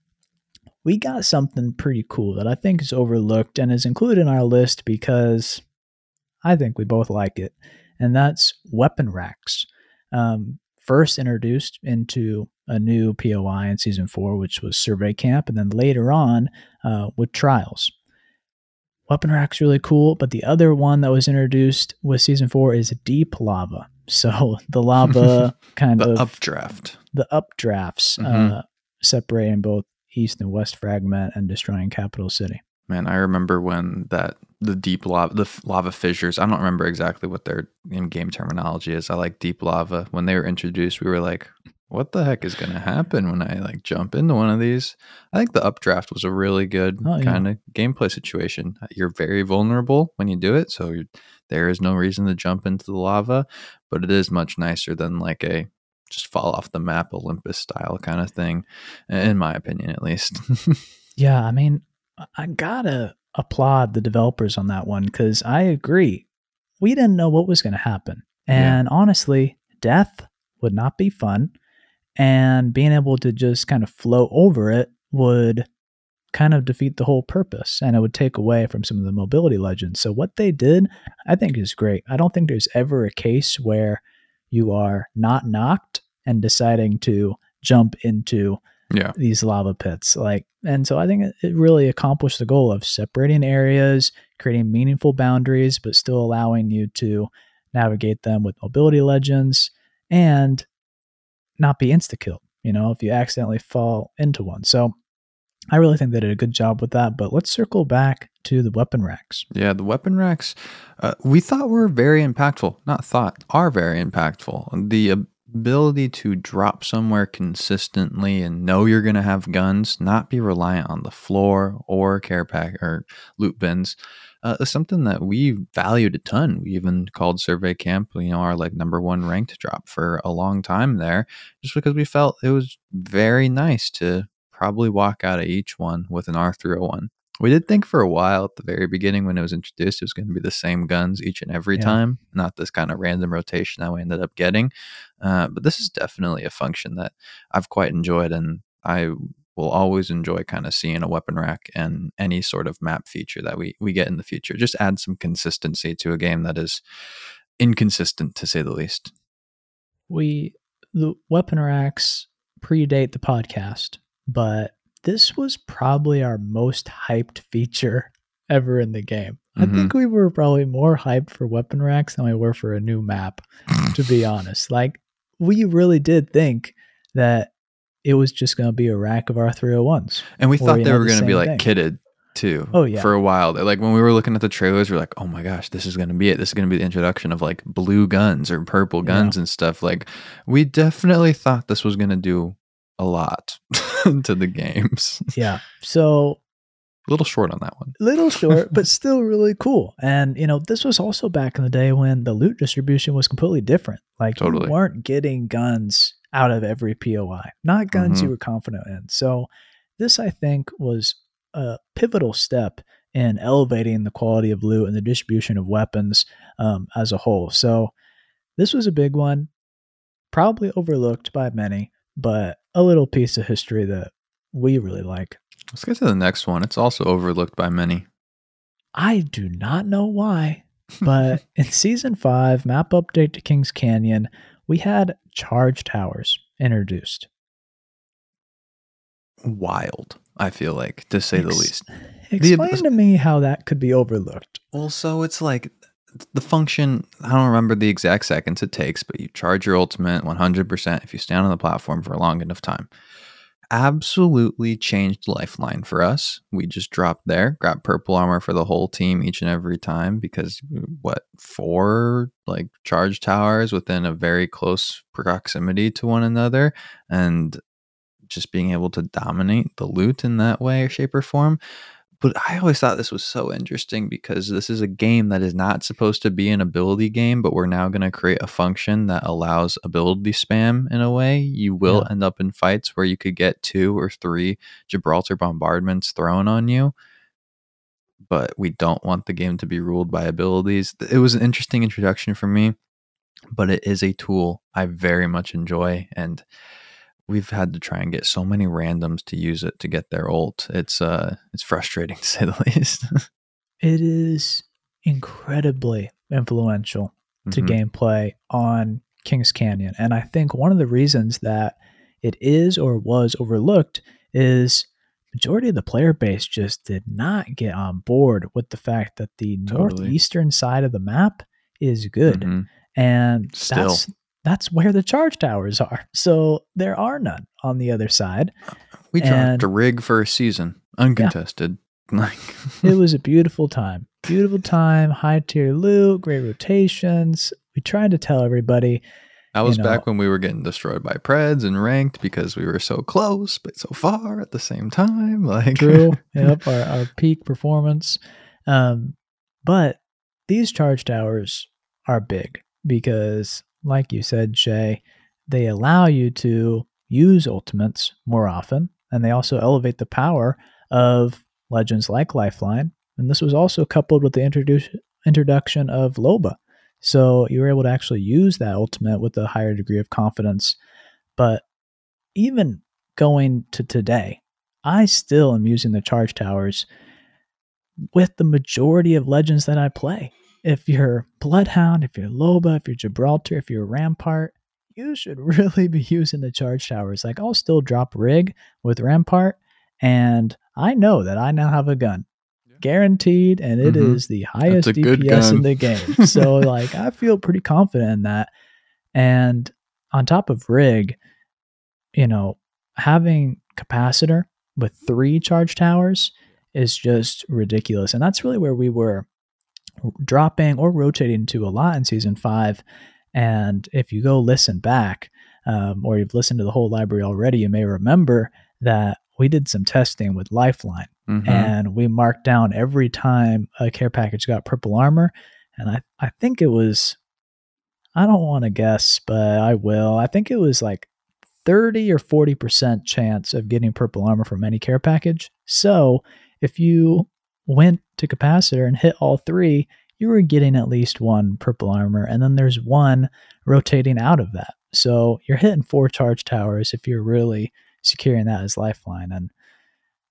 we got something pretty cool that I think is overlooked and is included in our list because I think we both like it, and that's weapon racks. Um, first introduced into a new POI in season four, which was Survey Camp, and then later on uh, with Trials. Weapon rack's really cool, but the other one that was introduced with season four is Deep Lava. So the lava kind the of updraft. the updrafts Mhm. uh, separating both east and west fragment and destroying capital city Man, I remember when that the deep lava, the lava fissures. I don't remember exactly what their in-game terminology is. I like deep lava. When they were introduced, we were like, "What the heck is going to happen when I like jump into one of these?" I think the updraft was a really good Oh, yeah. kind of gameplay situation. You're very vulnerable when you do it, so you're, there is no reason to jump into the lava, but it is much nicer than like a just fall off the map Olympus style kind of thing, in my opinion, at least. yeah i mean I- gotta applaud the developers on that one because i agree we didn't know what was going to happen Yeah. and honestly death would not be fun and being able to just kind of flow over it would kind of defeat the whole purpose and it would take away from some of the mobility legends. So what they did, I think is great. I don't think there's ever a case where you are not knocked and deciding to jump into yeah. these lava pits like and so i think it- really accomplished the goal of separating areas creating meaningful boundaries but still allowing you to navigate them with mobility legends and not be insta killed you know if you accidentally fall into one so i really think they did a good job with that but let's circle back to the weapon racks Yeah, the weapon racks uh, we thought were very impactful. Not thought, are very impactful. The ability to drop somewhere consistently and know you're going to have guns, not be reliant on the floor or care pack or loot bins. Uh, is something that we valued a ton. We even called Survey Camp, you know, our like number one ranked drop for a long time there, just because we felt it was very nice to probably walk out of each one with an R301. We did think for a while at the very beginning when it was introduced, it was going to be the same guns each and every Yeah. time, not this kind of random rotation that we ended up getting. Uh, but this is definitely a function that I've quite enjoyed, and I will always enjoy kind of seeing a weapon rack and any sort of map feature that we we get in the future. Just add some consistency to a game that is inconsistent to say the least. we the weapon racks predate the podcast, but this was probably our most hyped feature ever in the game. I Mhm. think we were probably more hyped for weapon racks than we were for a new map, to be honest. Like we really did think that it was just going to be a rack of R301s. And we thought they were going to be like thing. kitted too. Oh, yeah. For a while, like when we were looking at the trailers, we are like, "Oh my gosh, this is going to be it. This is going to be the introduction of like blue guns or purple Yeah. guns and stuff." Like we definitely thought this was going to do a lot to the games. Yeah. So a little short on that one. little short, but still really cool. And you know, this was also back in the day when the loot distribution was completely different. Like Totally. you weren't getting guns out of every POI, not guns you Mhm. were confident in. So, this I think was a pivotal step in elevating the quality of loot and the distribution of weapons um, as a whole. So, this was a big one, probably overlooked by many, but a little piece of history that we really like. Let's get to the next one. It's also overlooked by many. I do not know why, but in season five, map update to Kings Canyon, we had charge towers introduced. Wild, I feel like, to say the Ex- least. Explain to me how that could be overlooked. Well, so it's like the function, I don't remember the exact seconds it takes, but you charge your ultimate 100% if you stand on the platform for a long enough time. Absolutely changed Lifeline for us. We just dropped there, got purple armor for the whole team each and every time because what, four like charge towers within a very close proximity to one another and just being able to dominate the loot in that way shape or form but I always thought this was so interesting because this is a game that is not supposed to be an ability game, but we're now going to create a function that allows ability spam in a way. You will Yeah. end up in fights where you could get two or three Gibraltar bombardments thrown on you, but we don't want the game to be ruled by abilities. It was an interesting introduction for me, but it is a tool I very much enjoy and we've had to try and get so many randoms to use it to get their ult. It's uh it's frustrating to say the least. It is incredibly influential to Mhm. gameplay on Kings Canyon. And I think one of the reasons that it is or was overlooked is majority of the player base just did not get on board with the fact that the Totally. northeastern side of the map is good. Mhm. And Still. that's that's where the charge towers are. So there are none on the other side. We dropped And- a rig for a season, uncontested. Like it was a beautiful time. Beautiful time, high tier loot, great rotations. We tried to tell everybody I was you back when we were getting destroyed by Preds and ranked because we were so close but so far at the same time. Like True. yep, our, our peak performance. Um, but these charge towers are big because, like you said, Shay, they allow you to use ultimates more often, and they also elevate the power of legends like Lifeline. And this was also coupled with the introduction of Loba. So you were able to actually use that ultimate with a higher degree of confidence. But even going to today, I still am using the charge towers with the majority of legends that I play. If you're Bloodhound, if you're Loba, if you're Gibraltar, if you're Rampart, you should really be using the charge towers. Like I'll still drop rig with Rampart, and I know that I now have a gun. Guaranteed, and it is Mhm. the highest a DPS in the game. So like I feel pretty confident in that. And on top of rig, you know, having capacitor with three charge towers is just ridiculous. And that's really where we were dropping or rotating to a lot in season five. And if you go listen back, um, or you've listened to the whole library already, you may remember that we did some testing with Lifeline Mhm. and we marked down every time a care package got purple armor. And I, I think it was, I don't want to guess, but I will. I think it was like 30 or 40% chance of getting purple armor from any care package. So if you went to capacitor and hit all three, you were getting at least one purple armor. And then there's one rotating out of that. So you're hitting four charge towers if you're really securing that as lifeline. And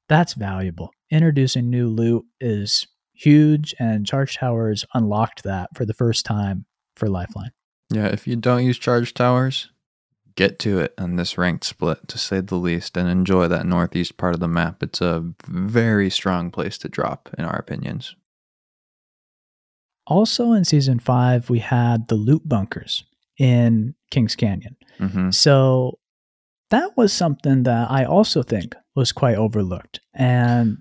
that's valuable. Introducing new loot is huge, and Charge Towers unlocked that for the first time for Lifeline. Yeah, if you don't use charge towers, get to it on this ranked split, to say the least, and enjoy that northeast part of the map. It's a very strong place to drop, in our opinions. Also in season five, we had the loot bunkers in Kings Canyon. hmm So that was something that I also think was quite overlooked. And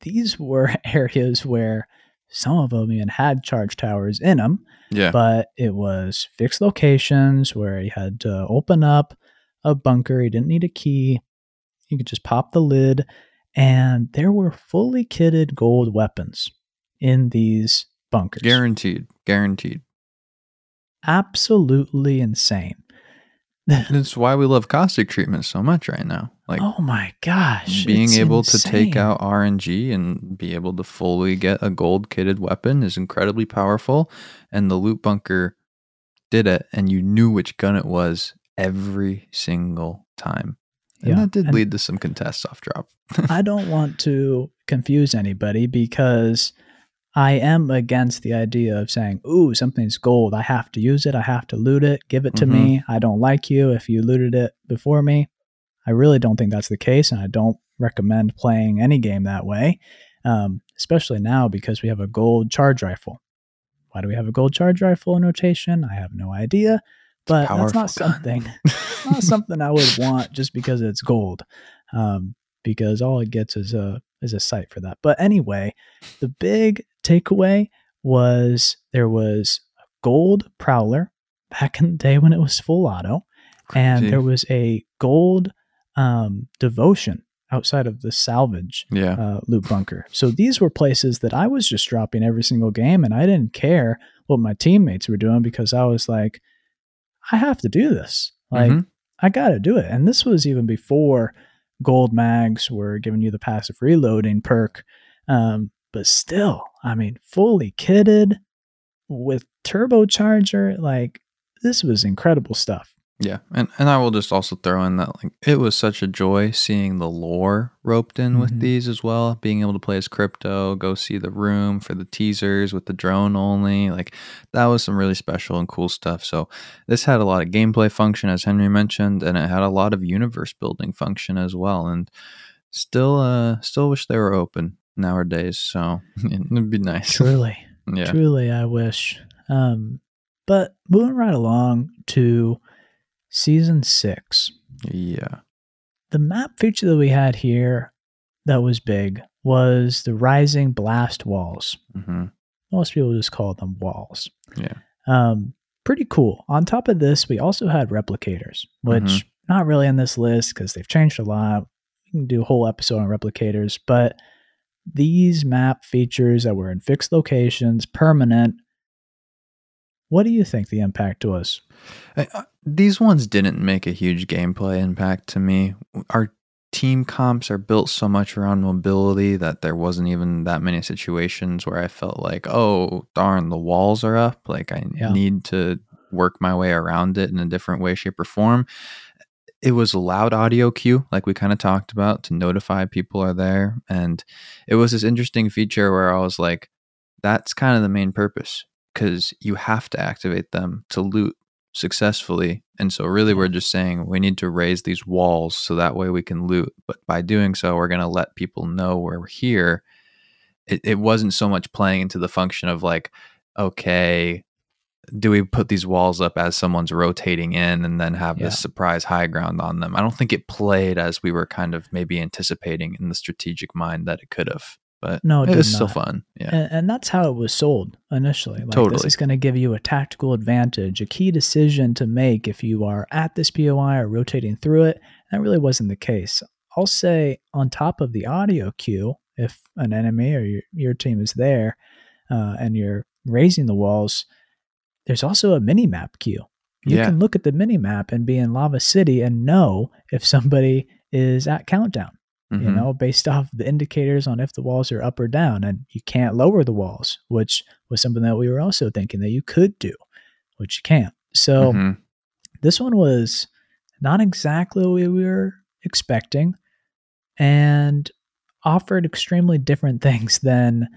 these were areas where some of them even had charge towers in them, Yeah. but it was fixed locations where you had to open up a bunker. You didn't need a key. You could just pop the lid, and there were fully kitted gold weapons in these bunkers. Guaranteed. Guaranteed. Absolutely insane. That's why we love caustic treatment so much right now. Like oh my gosh. being able to take out RNG and be able to fully get a gold kitted weapon is incredibly powerful. And the loot bunker did it, and you knew which gun it was every single time. And Yeah, that did and- lead to some contests off drop. I don't want to confuse anybody because I am against the idea of saying, "Ooh, something's gold. I have to use it. I have to loot it. Give it to mm-hmm. me. I don't like you if you looted it before me." I really don't think that's the case, and I don't recommend playing any game that way, um, especially now because we have a gold charge rifle. Why do we have a gold charge rifle in rotation? I have no idea, but that's not something not something I would want just because it's gold. Um, because all it gets is a is a sight for that. But anyway, the big takeaway was there was a gold prowler back in the day when it was full auto, and there was a gold um, devotion outside of the salvage yeah. uh, loot bunker. So these were places that I was just dropping every single game, and I didn't care what my teammates were doing because I was like, I have to do this. Like, Mhm. I got to do it. And this was even before gold mags were giving you the passive reloading perk. Um, but still, I mean, fully kitted with turbocharger, like this was incredible stuff. Yeah, and and I will just also throw in that like it was such a joy seeing the lore roped in Mhm. with these as well. Being able to play as crypto, go see the room for the teasers with the drone only, like that was some really special and cool stuff. So this had a lot of gameplay function, as Henry mentioned, and it had a lot of universe building function as well. And still, uh, still wish they were open nowadays. So it'd be nice. Truly. Yeah, Truly, I wish. Um, but moving right along to season six, yeah, the map feature that we had here that was big was the rising blast walls. hmm Most people just call them walls. yeah, Um, pretty cool. On top of this, we also had replicators, which Mhm. not really in this list because they've changed a lot. We can do a whole episode on replicators, but these map features that were in fixed locations, permanent. What do you think the impact was? I- these ones didn't make a huge gameplay impact to me. Our team comps are built so much around mobility that there wasn't even that many situations where I felt like, oh, darn, the walls are up. Like I Yeah. need to work my way around it in a different way, shape, or form. It was a loud audio cue, like we kind of talked about, to notify people are there. And it was this interesting feature where I was like, that's kind of the main purpose because you have to activate them to loot successfully. And so, really, we're just saying we need to raise these walls so that way we can loot. But by doing so, we're going to let people know we're here. It, it wasn't so much playing into the function of like, okay, do we put these walls up as someone's rotating in and then have Yeah. this surprise high ground on them? I don't think it played as we were kind of maybe anticipating in the strategic mind that it could have. But No, it it, was did still fun. Yeah. And, and that's how it was sold initially. Like this Totally. is going to give you a tactical advantage, a key decision to make if you are at this POI or rotating through it. That really wasn't the case. I'll say on top of the audio cue, if an enemy or your, your team is there uh, and you're raising the walls, there's also a mini map cue. You Yeah. can look at the mini map and be in Lava City and know if somebody is at countdown you Mhm. know, based off the indicators on if the walls are up or down. And you can't lower the walls, which was something that we were also thinking that you could do, which you can't. So Mhm. this one was not exactly what we were expecting and offered extremely different things than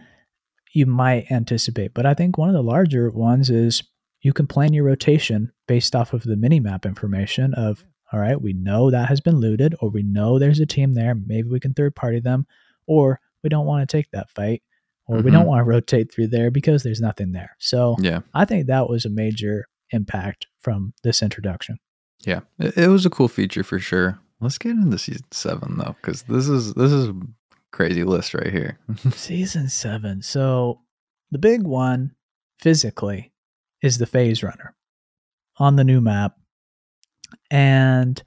you might anticipate. But I think one of the larger ones is you can plan your rotation based off of the mini map information of all right, we know that has been looted, or we know there's a team there. Maybe we can third party them, or we don't want to take that fight, or we Mhm. don't want to rotate through there because there's nothing there. So Yeah. I think that was a major impact from this introduction. Yeah, it, it was a cool feature for sure. Let's get into season seven though, because this is this is a crazy list right here. Season seven. So the big one physically is the phase runner on the new map. And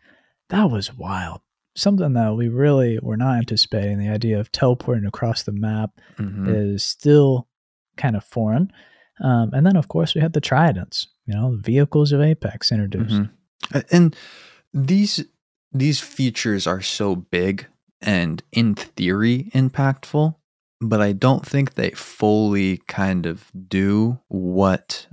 that was wild. Something that we really were not anticipating. The idea of teleporting across the map Mhm. is still kind of foreign. Um, and then, of course, we had the Tridents, you know, the vehicles of Apex introduced. Mhm. And these these features are so big and in theory impactful, but I don't think they fully kind of do what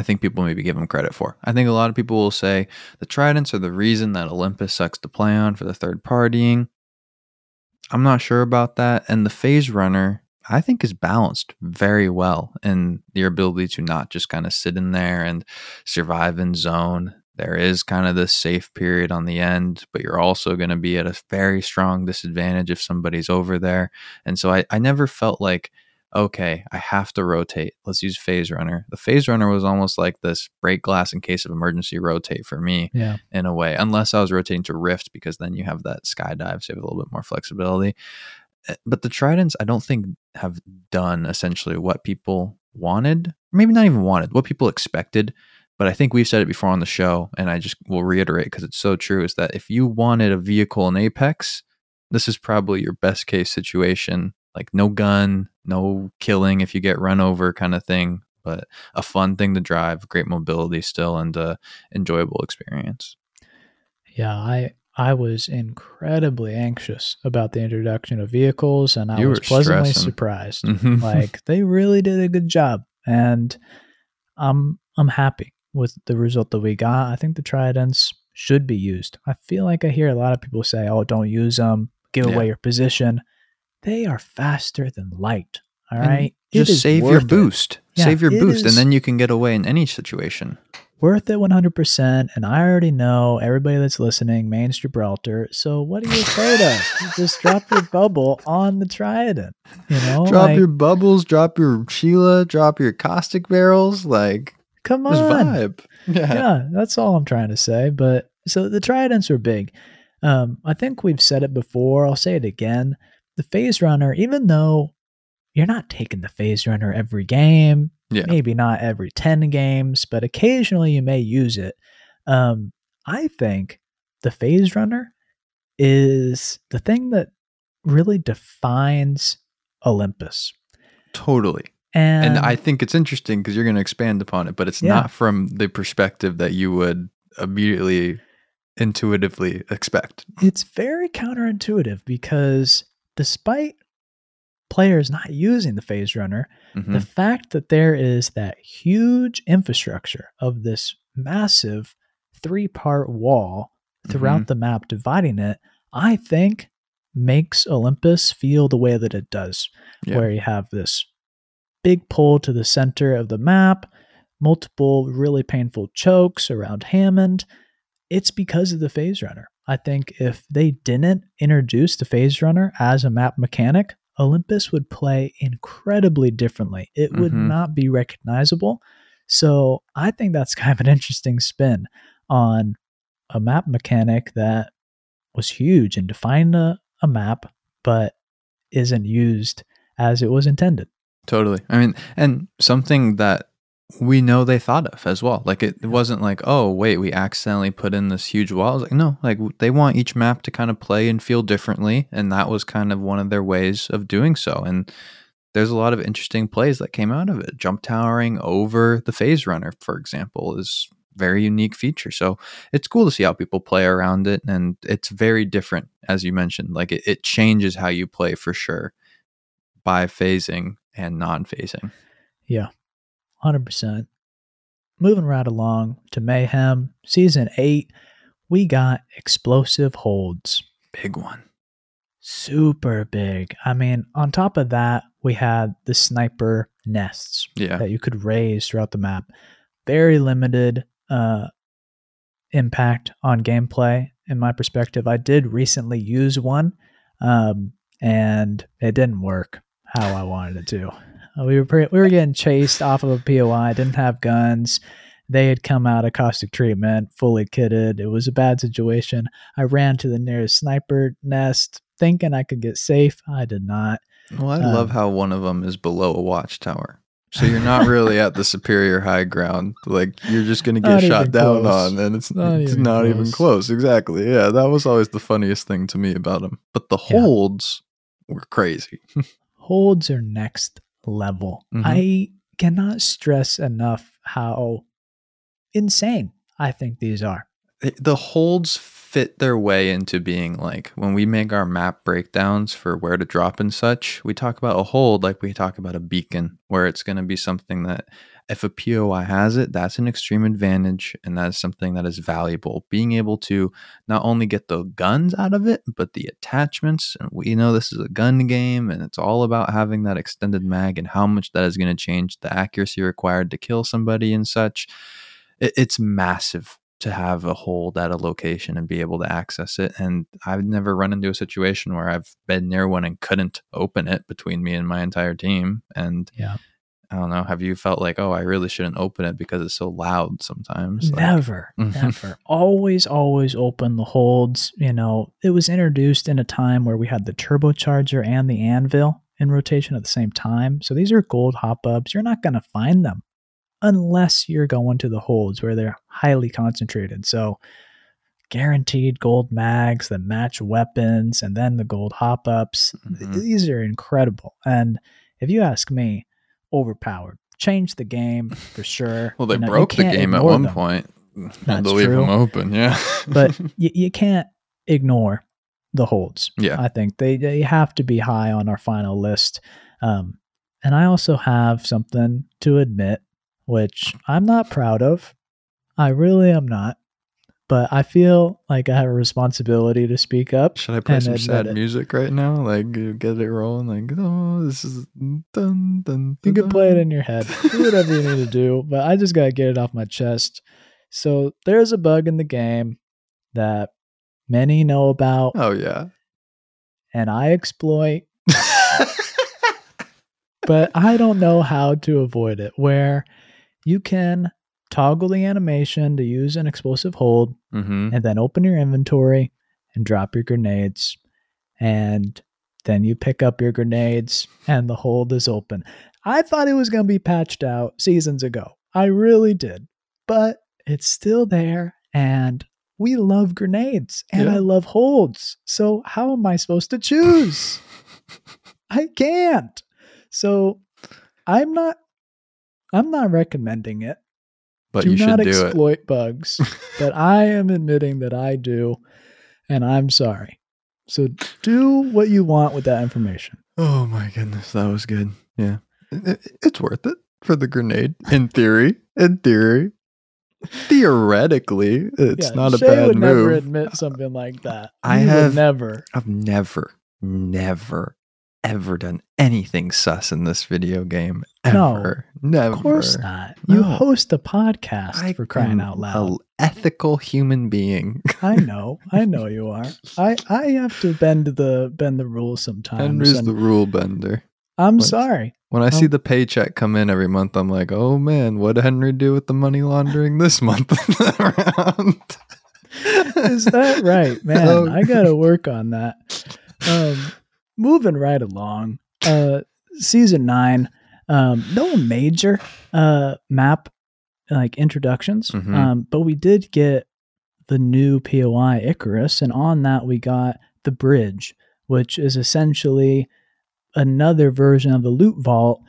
I think people maybe give him credit for. I think a lot of people will say the Tridents are the reason that Olympus sucks to play on for the third partying. I'm not sure about that. And the Phase Runner, I think, is balanced very well in your ability to not just kind of sit in there and survive in zone. There is kind of this safe period on the end, but you're also going to be at a very strong disadvantage if somebody's over there. And so I, I never felt like, okay, I have to rotate. Let's use Phase Runner. The Phase Runner was almost like this break glass in case of emergency rotate for me Yeah. in a way, unless I was rotating to Rift because then you have that skydive, so you have a little bit more flexibility. Uh, But the Tridents, I don't think have done essentially what people wanted, maybe not even wanted, what people expected. But I think we've said it before on the show, and I just will reiterate because it's so true is that if you wanted a vehicle in Apex, this is probably your best case situation. Like no gun, no killing if you get run over kind of thing, but a fun thing to drive, great mobility still, and a enjoyable experience. Yeah, I I was incredibly anxious about the introduction of vehicles, and I You was pleasantly stressing. surprised. Like they really did a good job, and I'm I'm happy with the result that we got. I think the Tridents should be used. I feel like I hear a lot of people say, "Oh, don't use them. Give Yeah. away your position." They are faster than light. All And right, just save your boost. Yeah, save your boost, and then you can get away in any situation. worth it 100% and i already know everybody that's listening mains gibraltar so what are you afraid of just drop your bubble on the trident you know drop like, your bubbles, drop your Sheila, drop your caustic barrels, like come on vibe. Yeah. yeah that's all i'm trying to say but so the tridents are big um, i think we've said it before i'll say it again the phase runner even though you're not taking the phase runner every game Yeah. maybe not every 10 games but occasionally you may use it um, i think the phase runner is the thing that really defines olympus Totally. and, And I think it's interesting because you're going to expand upon it, but it's Yeah. not from the perspective that you would immediately intuitively expect. it's very counterintuitive because despite players not using the phase runner Mhm. the fact that there is that huge infrastructure of this massive three part wall throughout the map dividing it, I think makes Olympus feel the way that it does, Yeah. where you have this big pull to the center of the map, multiple really painful chokes around Hammond. It's because of the phase runner. I think if they didn't introduce the phase runner as a map mechanic, Olympus would play incredibly differently. It would Mhm. not be recognizable. So I think that's kind of an interesting spin on a map mechanic that was huge and defined a, a map, but isn't used as it was intended. Totally. I mean, and something that we know they thought of as well. Like it, it wasn't like, oh wait, we accidentally put in this huge wall. Like, no, like they want each map to kind of play and feel differently, and that was kind of one of their ways of doing so. And there's a lot of interesting plays that came out of it. Jump towering over the phase runner, for example, is very unique feature. So it's cool to see how people play around it, and it's very different, as you mentioned. Like it, it changes how you play for sure by phasing and non-phasing. Yeah, 100%. Moving right along to Mayhem, Season 8, we got explosive holds. Big one. Super big. I mean, on top of that, we had the sniper nests Yeah. that you could raise throughout the map. Very limited uh, impact on gameplay, in my perspective. I did recently use one, um, and it didn't work how I wanted it to. Uh, we were pre- we were getting chased off of a POI. Didn't have guns. They had come out of caustic treatment, fully kitted. It was a bad situation. I ran to the nearest sniper nest, thinking I could get safe. I did not. Well, I Um, love how one of them is below a watchtower. So you're not really at the superior high ground. Like you're just going to get shot down close. on and it's, Not it's even not even close. close. Exactly. Yeah, that was always the funniest thing to me about them. But the Yeah. holds were crazy. holds are next level. Mhm. I cannot stress enough how insane I think these are. the holds fit their way into being like when we make our map breakdowns for where to drop and such, we talk about a hold like we talk about a beacon, where it's going to be something that if a POI has it, that's an extreme advantage and that is something that is valuable. Being able to not only get the guns out of it, but the attachments. And we know this is a gun game and it's all about having that extended mag and how much that is going to change the accuracy required to kill somebody and such. It, it's massive to have a hold at a location and be able to access it. And I've never run into a situation where I've been near one and couldn't open it between me and my entire team. And Yeah. I don't know. Have you felt like, oh, I really shouldn't open it because it's so loud sometimes? Like, Never, Mhm. never. Always, always open the holds. You know, it was introduced in a time where we had the turbocharger and the anvil in rotation at the same time. So these are gold hop ups. You're not going to find them unless you're going to the holds where they're highly concentrated. So guaranteed gold mags that match weapons and then the gold hop ups. Mhm. These are incredible. And if you ask me, overpowered. Changed the game for sure. Well, they You know, broke the game at one them point. That's to leave true. them open, yeah. but you, you can't ignore the holds. Yeah. I think they, they have to be high on our final list. Um, and I also have something to admit, which I'm not proud of. I really am not. But I feel like I have a responsibility to speak up. Should I play some sad it. music right now? Like uh, get it rolling, like oh, this is dun dun. dun You can play it in your head. Do whatever you need to do, but I just gotta get it off my chest. So there's a bug in the game that many know about, Oh yeah. and I exploit, but I don't know how to avoid it. Where you can toggle the animation to use an explosive hold, mm-hmm. and then open your inventory and drop your grenades, and then you pick up your grenades, and the hold is open. I thought it was going to be patched out seasons ago. I really did. But it's still there and we love grenades and Yeah. I love holds. So how am I supposed to choose? I can't. So I'm not I'm not recommending it. But do you should not do it. exploit bugs. but I am admitting that I do and I'm sorry. So do what you want with that information. Oh my goodness, that was good. Yeah, It- it- it's worth it for the grenade. In theory, in theory, theoretically, it's Yeah, not a bad would never admit something like that. I have- never. I've never, never, ever done anything sus in this video game. No, Ever, never. Of course not. You host a podcast I for crying out loud. a ethical human being. I know, I know you are. I I have to bend the bend the rules sometimes. Henry's the rule bender. I'm what? sorry. When I see Um, the paycheck come in every month, I'm like, oh man, what did Henry do with the money laundering this month around? Is that right, man? Oh. I gotta work on that. Um, moving right along. Uh, season nine. Um, no major uh map like introductions. Mhm. Um, but we did get the new POI Icarus, and on that we got the bridge, which is essentially another version of the loot vault,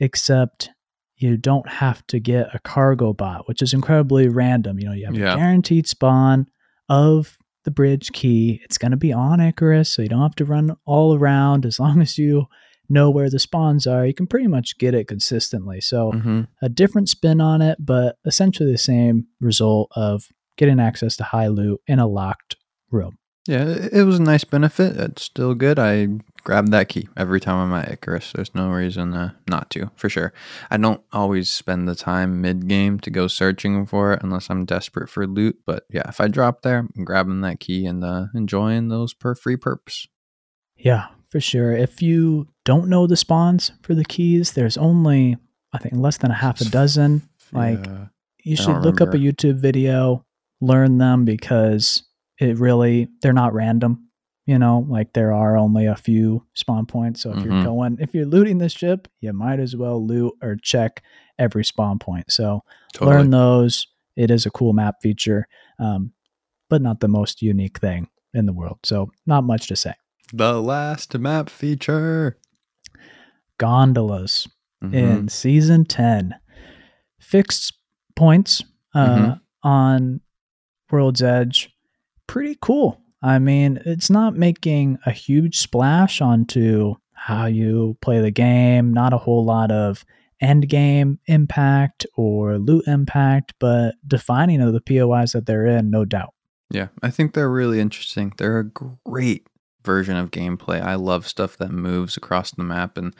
except you don't have to get a cargo bot, which is incredibly random. You know, you have Yeah. a guaranteed spawn of the bridge key. It's going to be on Icarus, so you don't have to run all around. As long as you know where the spawns are, you can pretty much get it consistently. So Mhm. a different spin on it, but essentially the same result of getting access to high loot in a locked room. Yeah, it it was a nice benefit. It's still good. I grab that key every time I'm at Icarus. There's no reason uh, not to, for sure. I don't always spend the time mid game to go searching for it unless I'm desperate for loot. But yeah, if I drop there, I'm grabbing that key and uh, enjoying those per free perps. Yeah, for sure. If you don't know the spawns for the keys, there's only I think less than a half a dozen. Like Yeah. you should look up a. YouTube video, learn them because it really they're not random. You know, like there are only a few spawn points. So if you're Mhm. going if you're looting this ship, you might as well loot or check every spawn point. So totally. learn those. It is a cool map feature, um, but not the most unique thing in the world. So not much to say. the last map feature. Gondolas Mhm. in season 10 fixed points uh, Mhm. on World's Edge, pretty cool. I mean, it's not making a huge splash onto how you play the game, not a whole lot of end game impact or loot impact, but defining of the POIs that they're in, no doubt. Yeah, I think they're really interesting. They're a great version of gameplay. I love stuff that moves across the map, and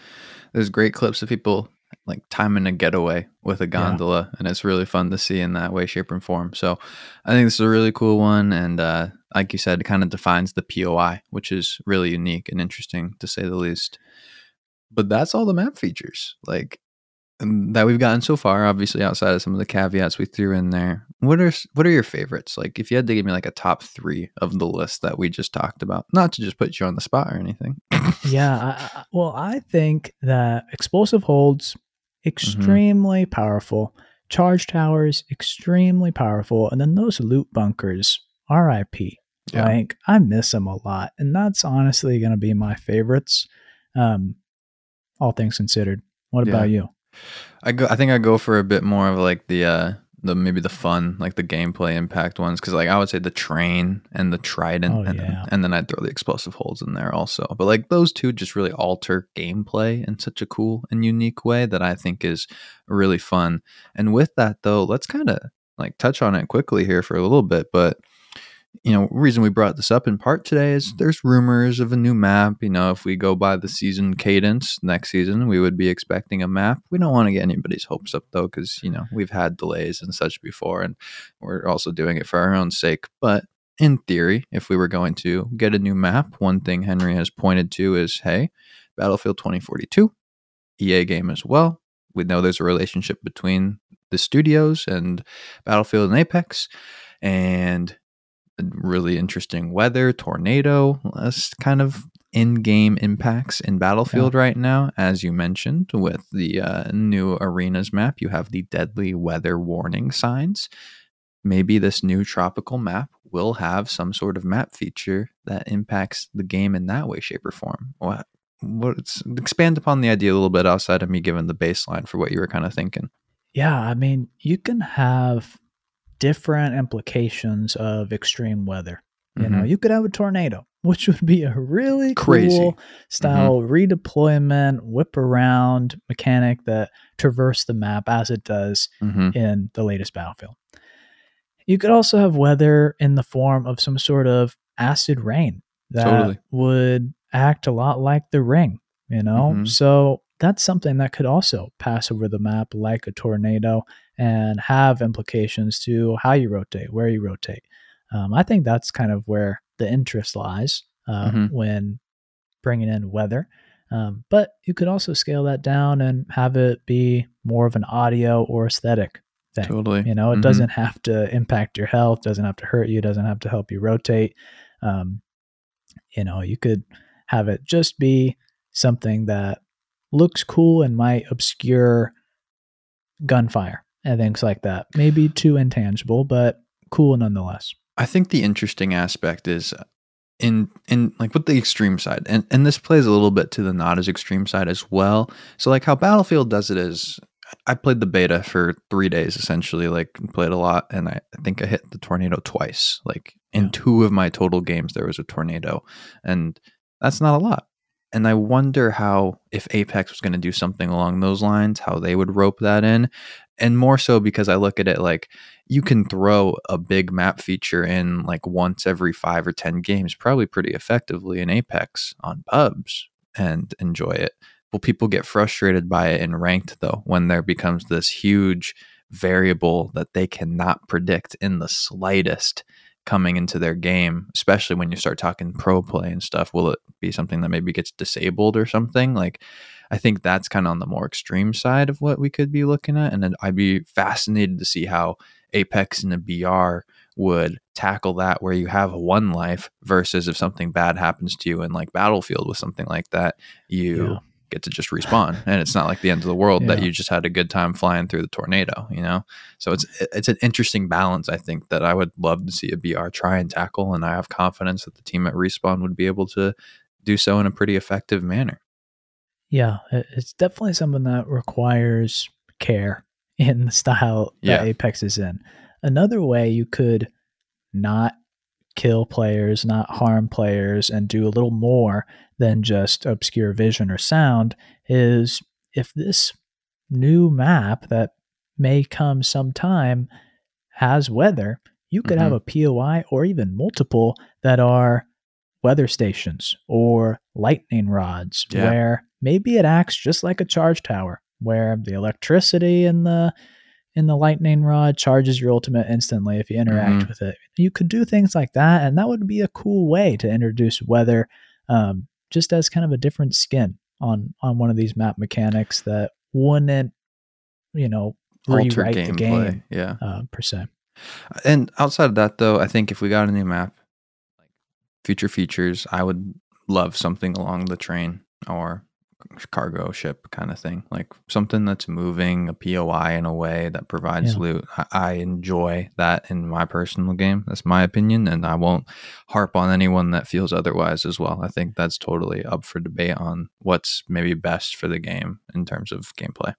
there's great clips of people like timing a getaway with a gondola, yeah. and it's really fun to see in that way, shape, and form. So, I think this is a really cool one, and uh, like you said, it kind of defines the POI, which is really unique and interesting to say the least. But that's all the map features. Like that we've gotten so far, obviously outside of some of the caveats we threw in there. What are what are your favorites? Like if you had to give me like a top three of the list that we just talked about, not to just put you on the spot or anything. yeah, I, well, I think that explosive holds. Extremely mm-hmm. powerful, charge towers extremely powerful, and then those loot bunkers, RIP. Yeah. Like I miss them a lot, and that's honestly going to be my favorites. Um, all things considered. What yeah. about you? I go. I think I go for a bit more of like the uh the maybe the fun like the gameplay impact ones because like I would say the train and the trident oh, and, yeah. then, and then I'd throw the explosive holds in there also. But like those two just really alter gameplay in such a cool and unique way that I think is really fun. And with that though, let's kind of like touch on it quickly here for a little bit, but you know, reason we brought this up in part today is mm-hmm. there's rumors of a new map. You know, if we go by the season cadence next season, we would be expecting a map. We don't want to get anybody's hopes up though, because you know we've had delays and such before, and we're also doing it for our own sake. But in theory, if we were going to get a new map, one thing Henry has pointed to is, hey, Battlefield 2042, EA game as well. We know there's a relationship between the studios and Battlefield and Apex, and really interesting weather, tornado, kind of in-game impacts in Battlefield yeah. right now. As you mentioned, with the uh, new arenas map, you have the deadly weather warning signs. Maybe this new tropical map will have some sort of map feature that impacts the game in that way, shape, or form. What? What? Expand upon the idea a little bit outside of me giving the baseline for what you were kind of thinking. Yeah, I mean, you can have different implications of extreme weather. You mm-hmm. know, you could have a tornado, which would be a really Crazy. cool style mm-hmm. redeployment, whip around mechanic that traverse the map as it does mm-hmm. in the latest Battlefield. You could also have weather in the form of some sort of acid rain that totally. would act a lot like the ring, you know? Mm-hmm. So that's something that could also pass over the map like a tornado and have implications to how you rotate, where you rotate. Um, I think that's kind of where the interest lies uh, mm-hmm. when bringing in weather. Um, but you could also scale that down and have it be more of an audio or aesthetic thing. Totally. You know, it mm-hmm. doesn't have to impact your health, doesn't have to hurt you, doesn't have to help you rotate. Um, you know, you could have it just be something that looks cool and might obscure gunfire and things like that. Maybe too intangible, but cool nonetheless. I think the interesting aspect is uh, in in like with the extreme side, and and this plays a little bit to the not as extreme side as well. So like how Battlefield does it is. I played the beta for three days essentially, like played a lot, and I, I think I hit the tornado twice. Like in yeah. two of my total games, there was a tornado, and that's not a lot. And I wonder how, if Apex was going to do something along those lines, how they would rope that in. And more so because I look at it like you can throw a big map feature in like once every five or 10 games, probably pretty effectively in Apex on pubs and enjoy it. Will people get frustrated by it in ranked though when there becomes this huge variable that they cannot predict in the slightest coming into their game, especially when you start talking pro play and stuff? Will it be something that maybe gets disabled or something? Like, I think that's kind of on the more extreme side of what we could be looking at. And then I'd be fascinated to see how Apex and the BR would tackle that where you have one life versus if something bad happens to you in like Battlefield with something like that, you. Yeah get to just respawn. And it's not like the end of the world yeah. that you just had a good time flying through the tornado you know? So it's it's an interesting balance i think that i would love to see a br try and tackle. And i have confidence that the team at respawn would be able to do so in a pretty effective manner. Yeah it's definitely something that requires care in the style that yeah. apex is in. Another way you could not kill players, not harm players, and do a little more than just obscure vision or sound is if this new map that may come sometime has weather, you could have mm-hmm. a POI or even multiple that are weather stations or lightning rods Yeah. where maybe it acts just like a charge tower where the electricity and the in the lightning rod charges your ultimate instantly if you interact Mhm. with it. You could do things like that and that would be a cool way to introduce weather um, just as kind of a different skin on on one of these map mechanics that wouldn't you know Alter rewrite the gameplay. game Yeah. uh, per se. And outside of that, though, I think if we got a new map, like future features, I would love something along the train or cargo ship kind of thing, like something that's moving a POI in a way that provides Yeah. loot. I, I enjoy that in my personal game. That's my opinion, and I won't harp on anyone that feels otherwise as well. I think that's totally up for debate on what's maybe best for the game in terms of gameplay.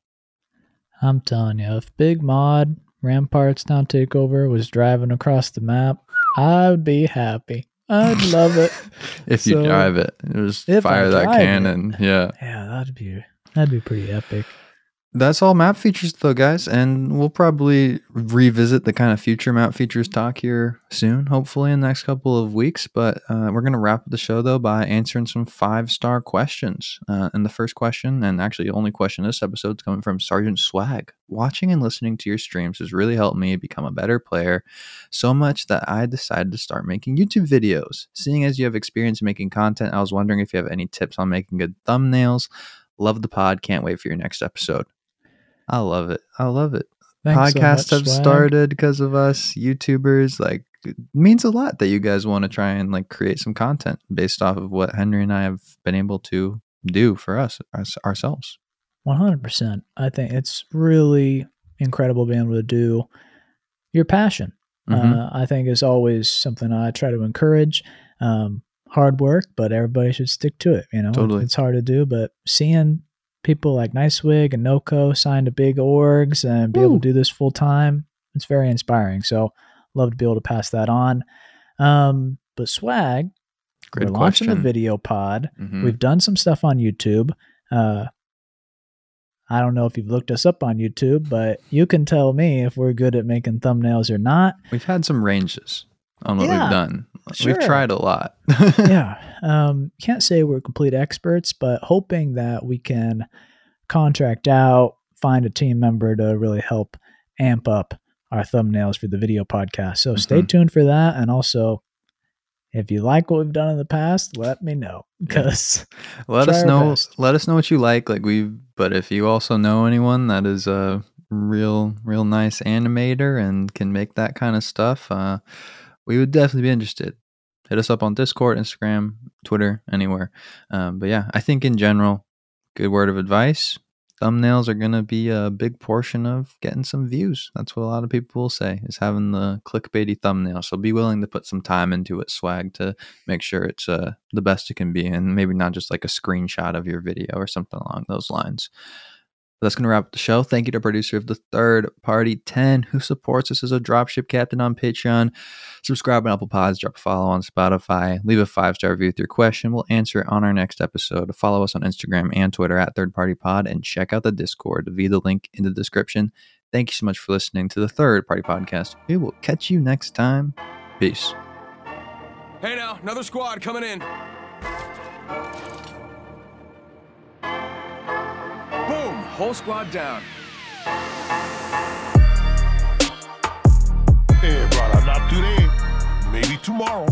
I'm telling you, if Big Maude Ramparts Now Takeover was driving across the map, I'd be happy. I'd love it. if you drive it, just if I fire that drive it. cannon. Yeah. Yeah, that'd be that'd be pretty epic. That's all map features, though, guys. And we'll probably revisit the kind of future map features talk here soon, hopefully in the next couple of weeks. But uh, we're going to wrap up the show, though, by answering some five star questions. Uh, and the first question, and actually the only question this episode, is coming from Sergeant Swag. Watching and listening to your streams has really helped me become a better player, so much that I decided to start making YouTube videos. Seeing as you have experience making content, I was wondering if you have any tips on making good thumbnails. Love the pod. Can't wait for your next episode. I love it. I love it. Thanks so Podcasts much, have Swag. started because of us YouTubers. Like, it means a lot that you guys want to try and like create some content based off of what Henry and I have been able to do for us, us ourselves. One hundred percent. I think it's really incredible being able to do your passion. Mhm. Uh, I think is always something I try to encourage. Um, hard work, but everybody should stick to it. You know, Totally. it's hard to do, but seeing people like NiceWigg and Noco sign to big orgs and be able to do this full time, it's very inspiring. So, love to be able to pass that on. Um, but swag, Great we're launching the video pod. Mhm. We've done some stuff on YouTube. Uh, I don't know if you've looked us up on YouTube, but you can tell me if we're good at making thumbnails or not. We've had some ranges on what Yeah, we've done. sure. We've tried a lot. yeah. Um, can't say we're complete experts, but hoping that we can contract out, find a team member to really help amp up our thumbnails for the video podcast. So stay Mhm. tuned for that. And also, if you like what we've done in the past, let me know because let us know best. let us know what you like like we but if you also know anyone that is a real real nice animator and can make that kind of stuff uh we would definitely be interested. Hit us up on discord instagram twitter anywhere. Um, but yeah i think in general good word of advice thumbnails are going to be a big portion of getting some views. That's what a lot of people will say is having the clickbaity thumbnail. So be willing to put some time into it swag to make sure it's uh, the best it can be and maybe not just like a screenshot of your video or something along those lines. That's going to wrap up the show. Thank you to the producer of the third party 10 who supports us as a dropship captain on Patreon. Subscribe on Apple Pods, drop a follow on Spotify, leave a five star review with your question. We'll answer it on our next episode. Follow us on Instagram and Twitter at third party pod and check out the Discord via the link in the description. Thank you so much for listening to the third party podcast. We will catch you next time. Peace. Hey now, another squad coming in. Whole squad down. Hey, brother, not today. Maybe tomorrow.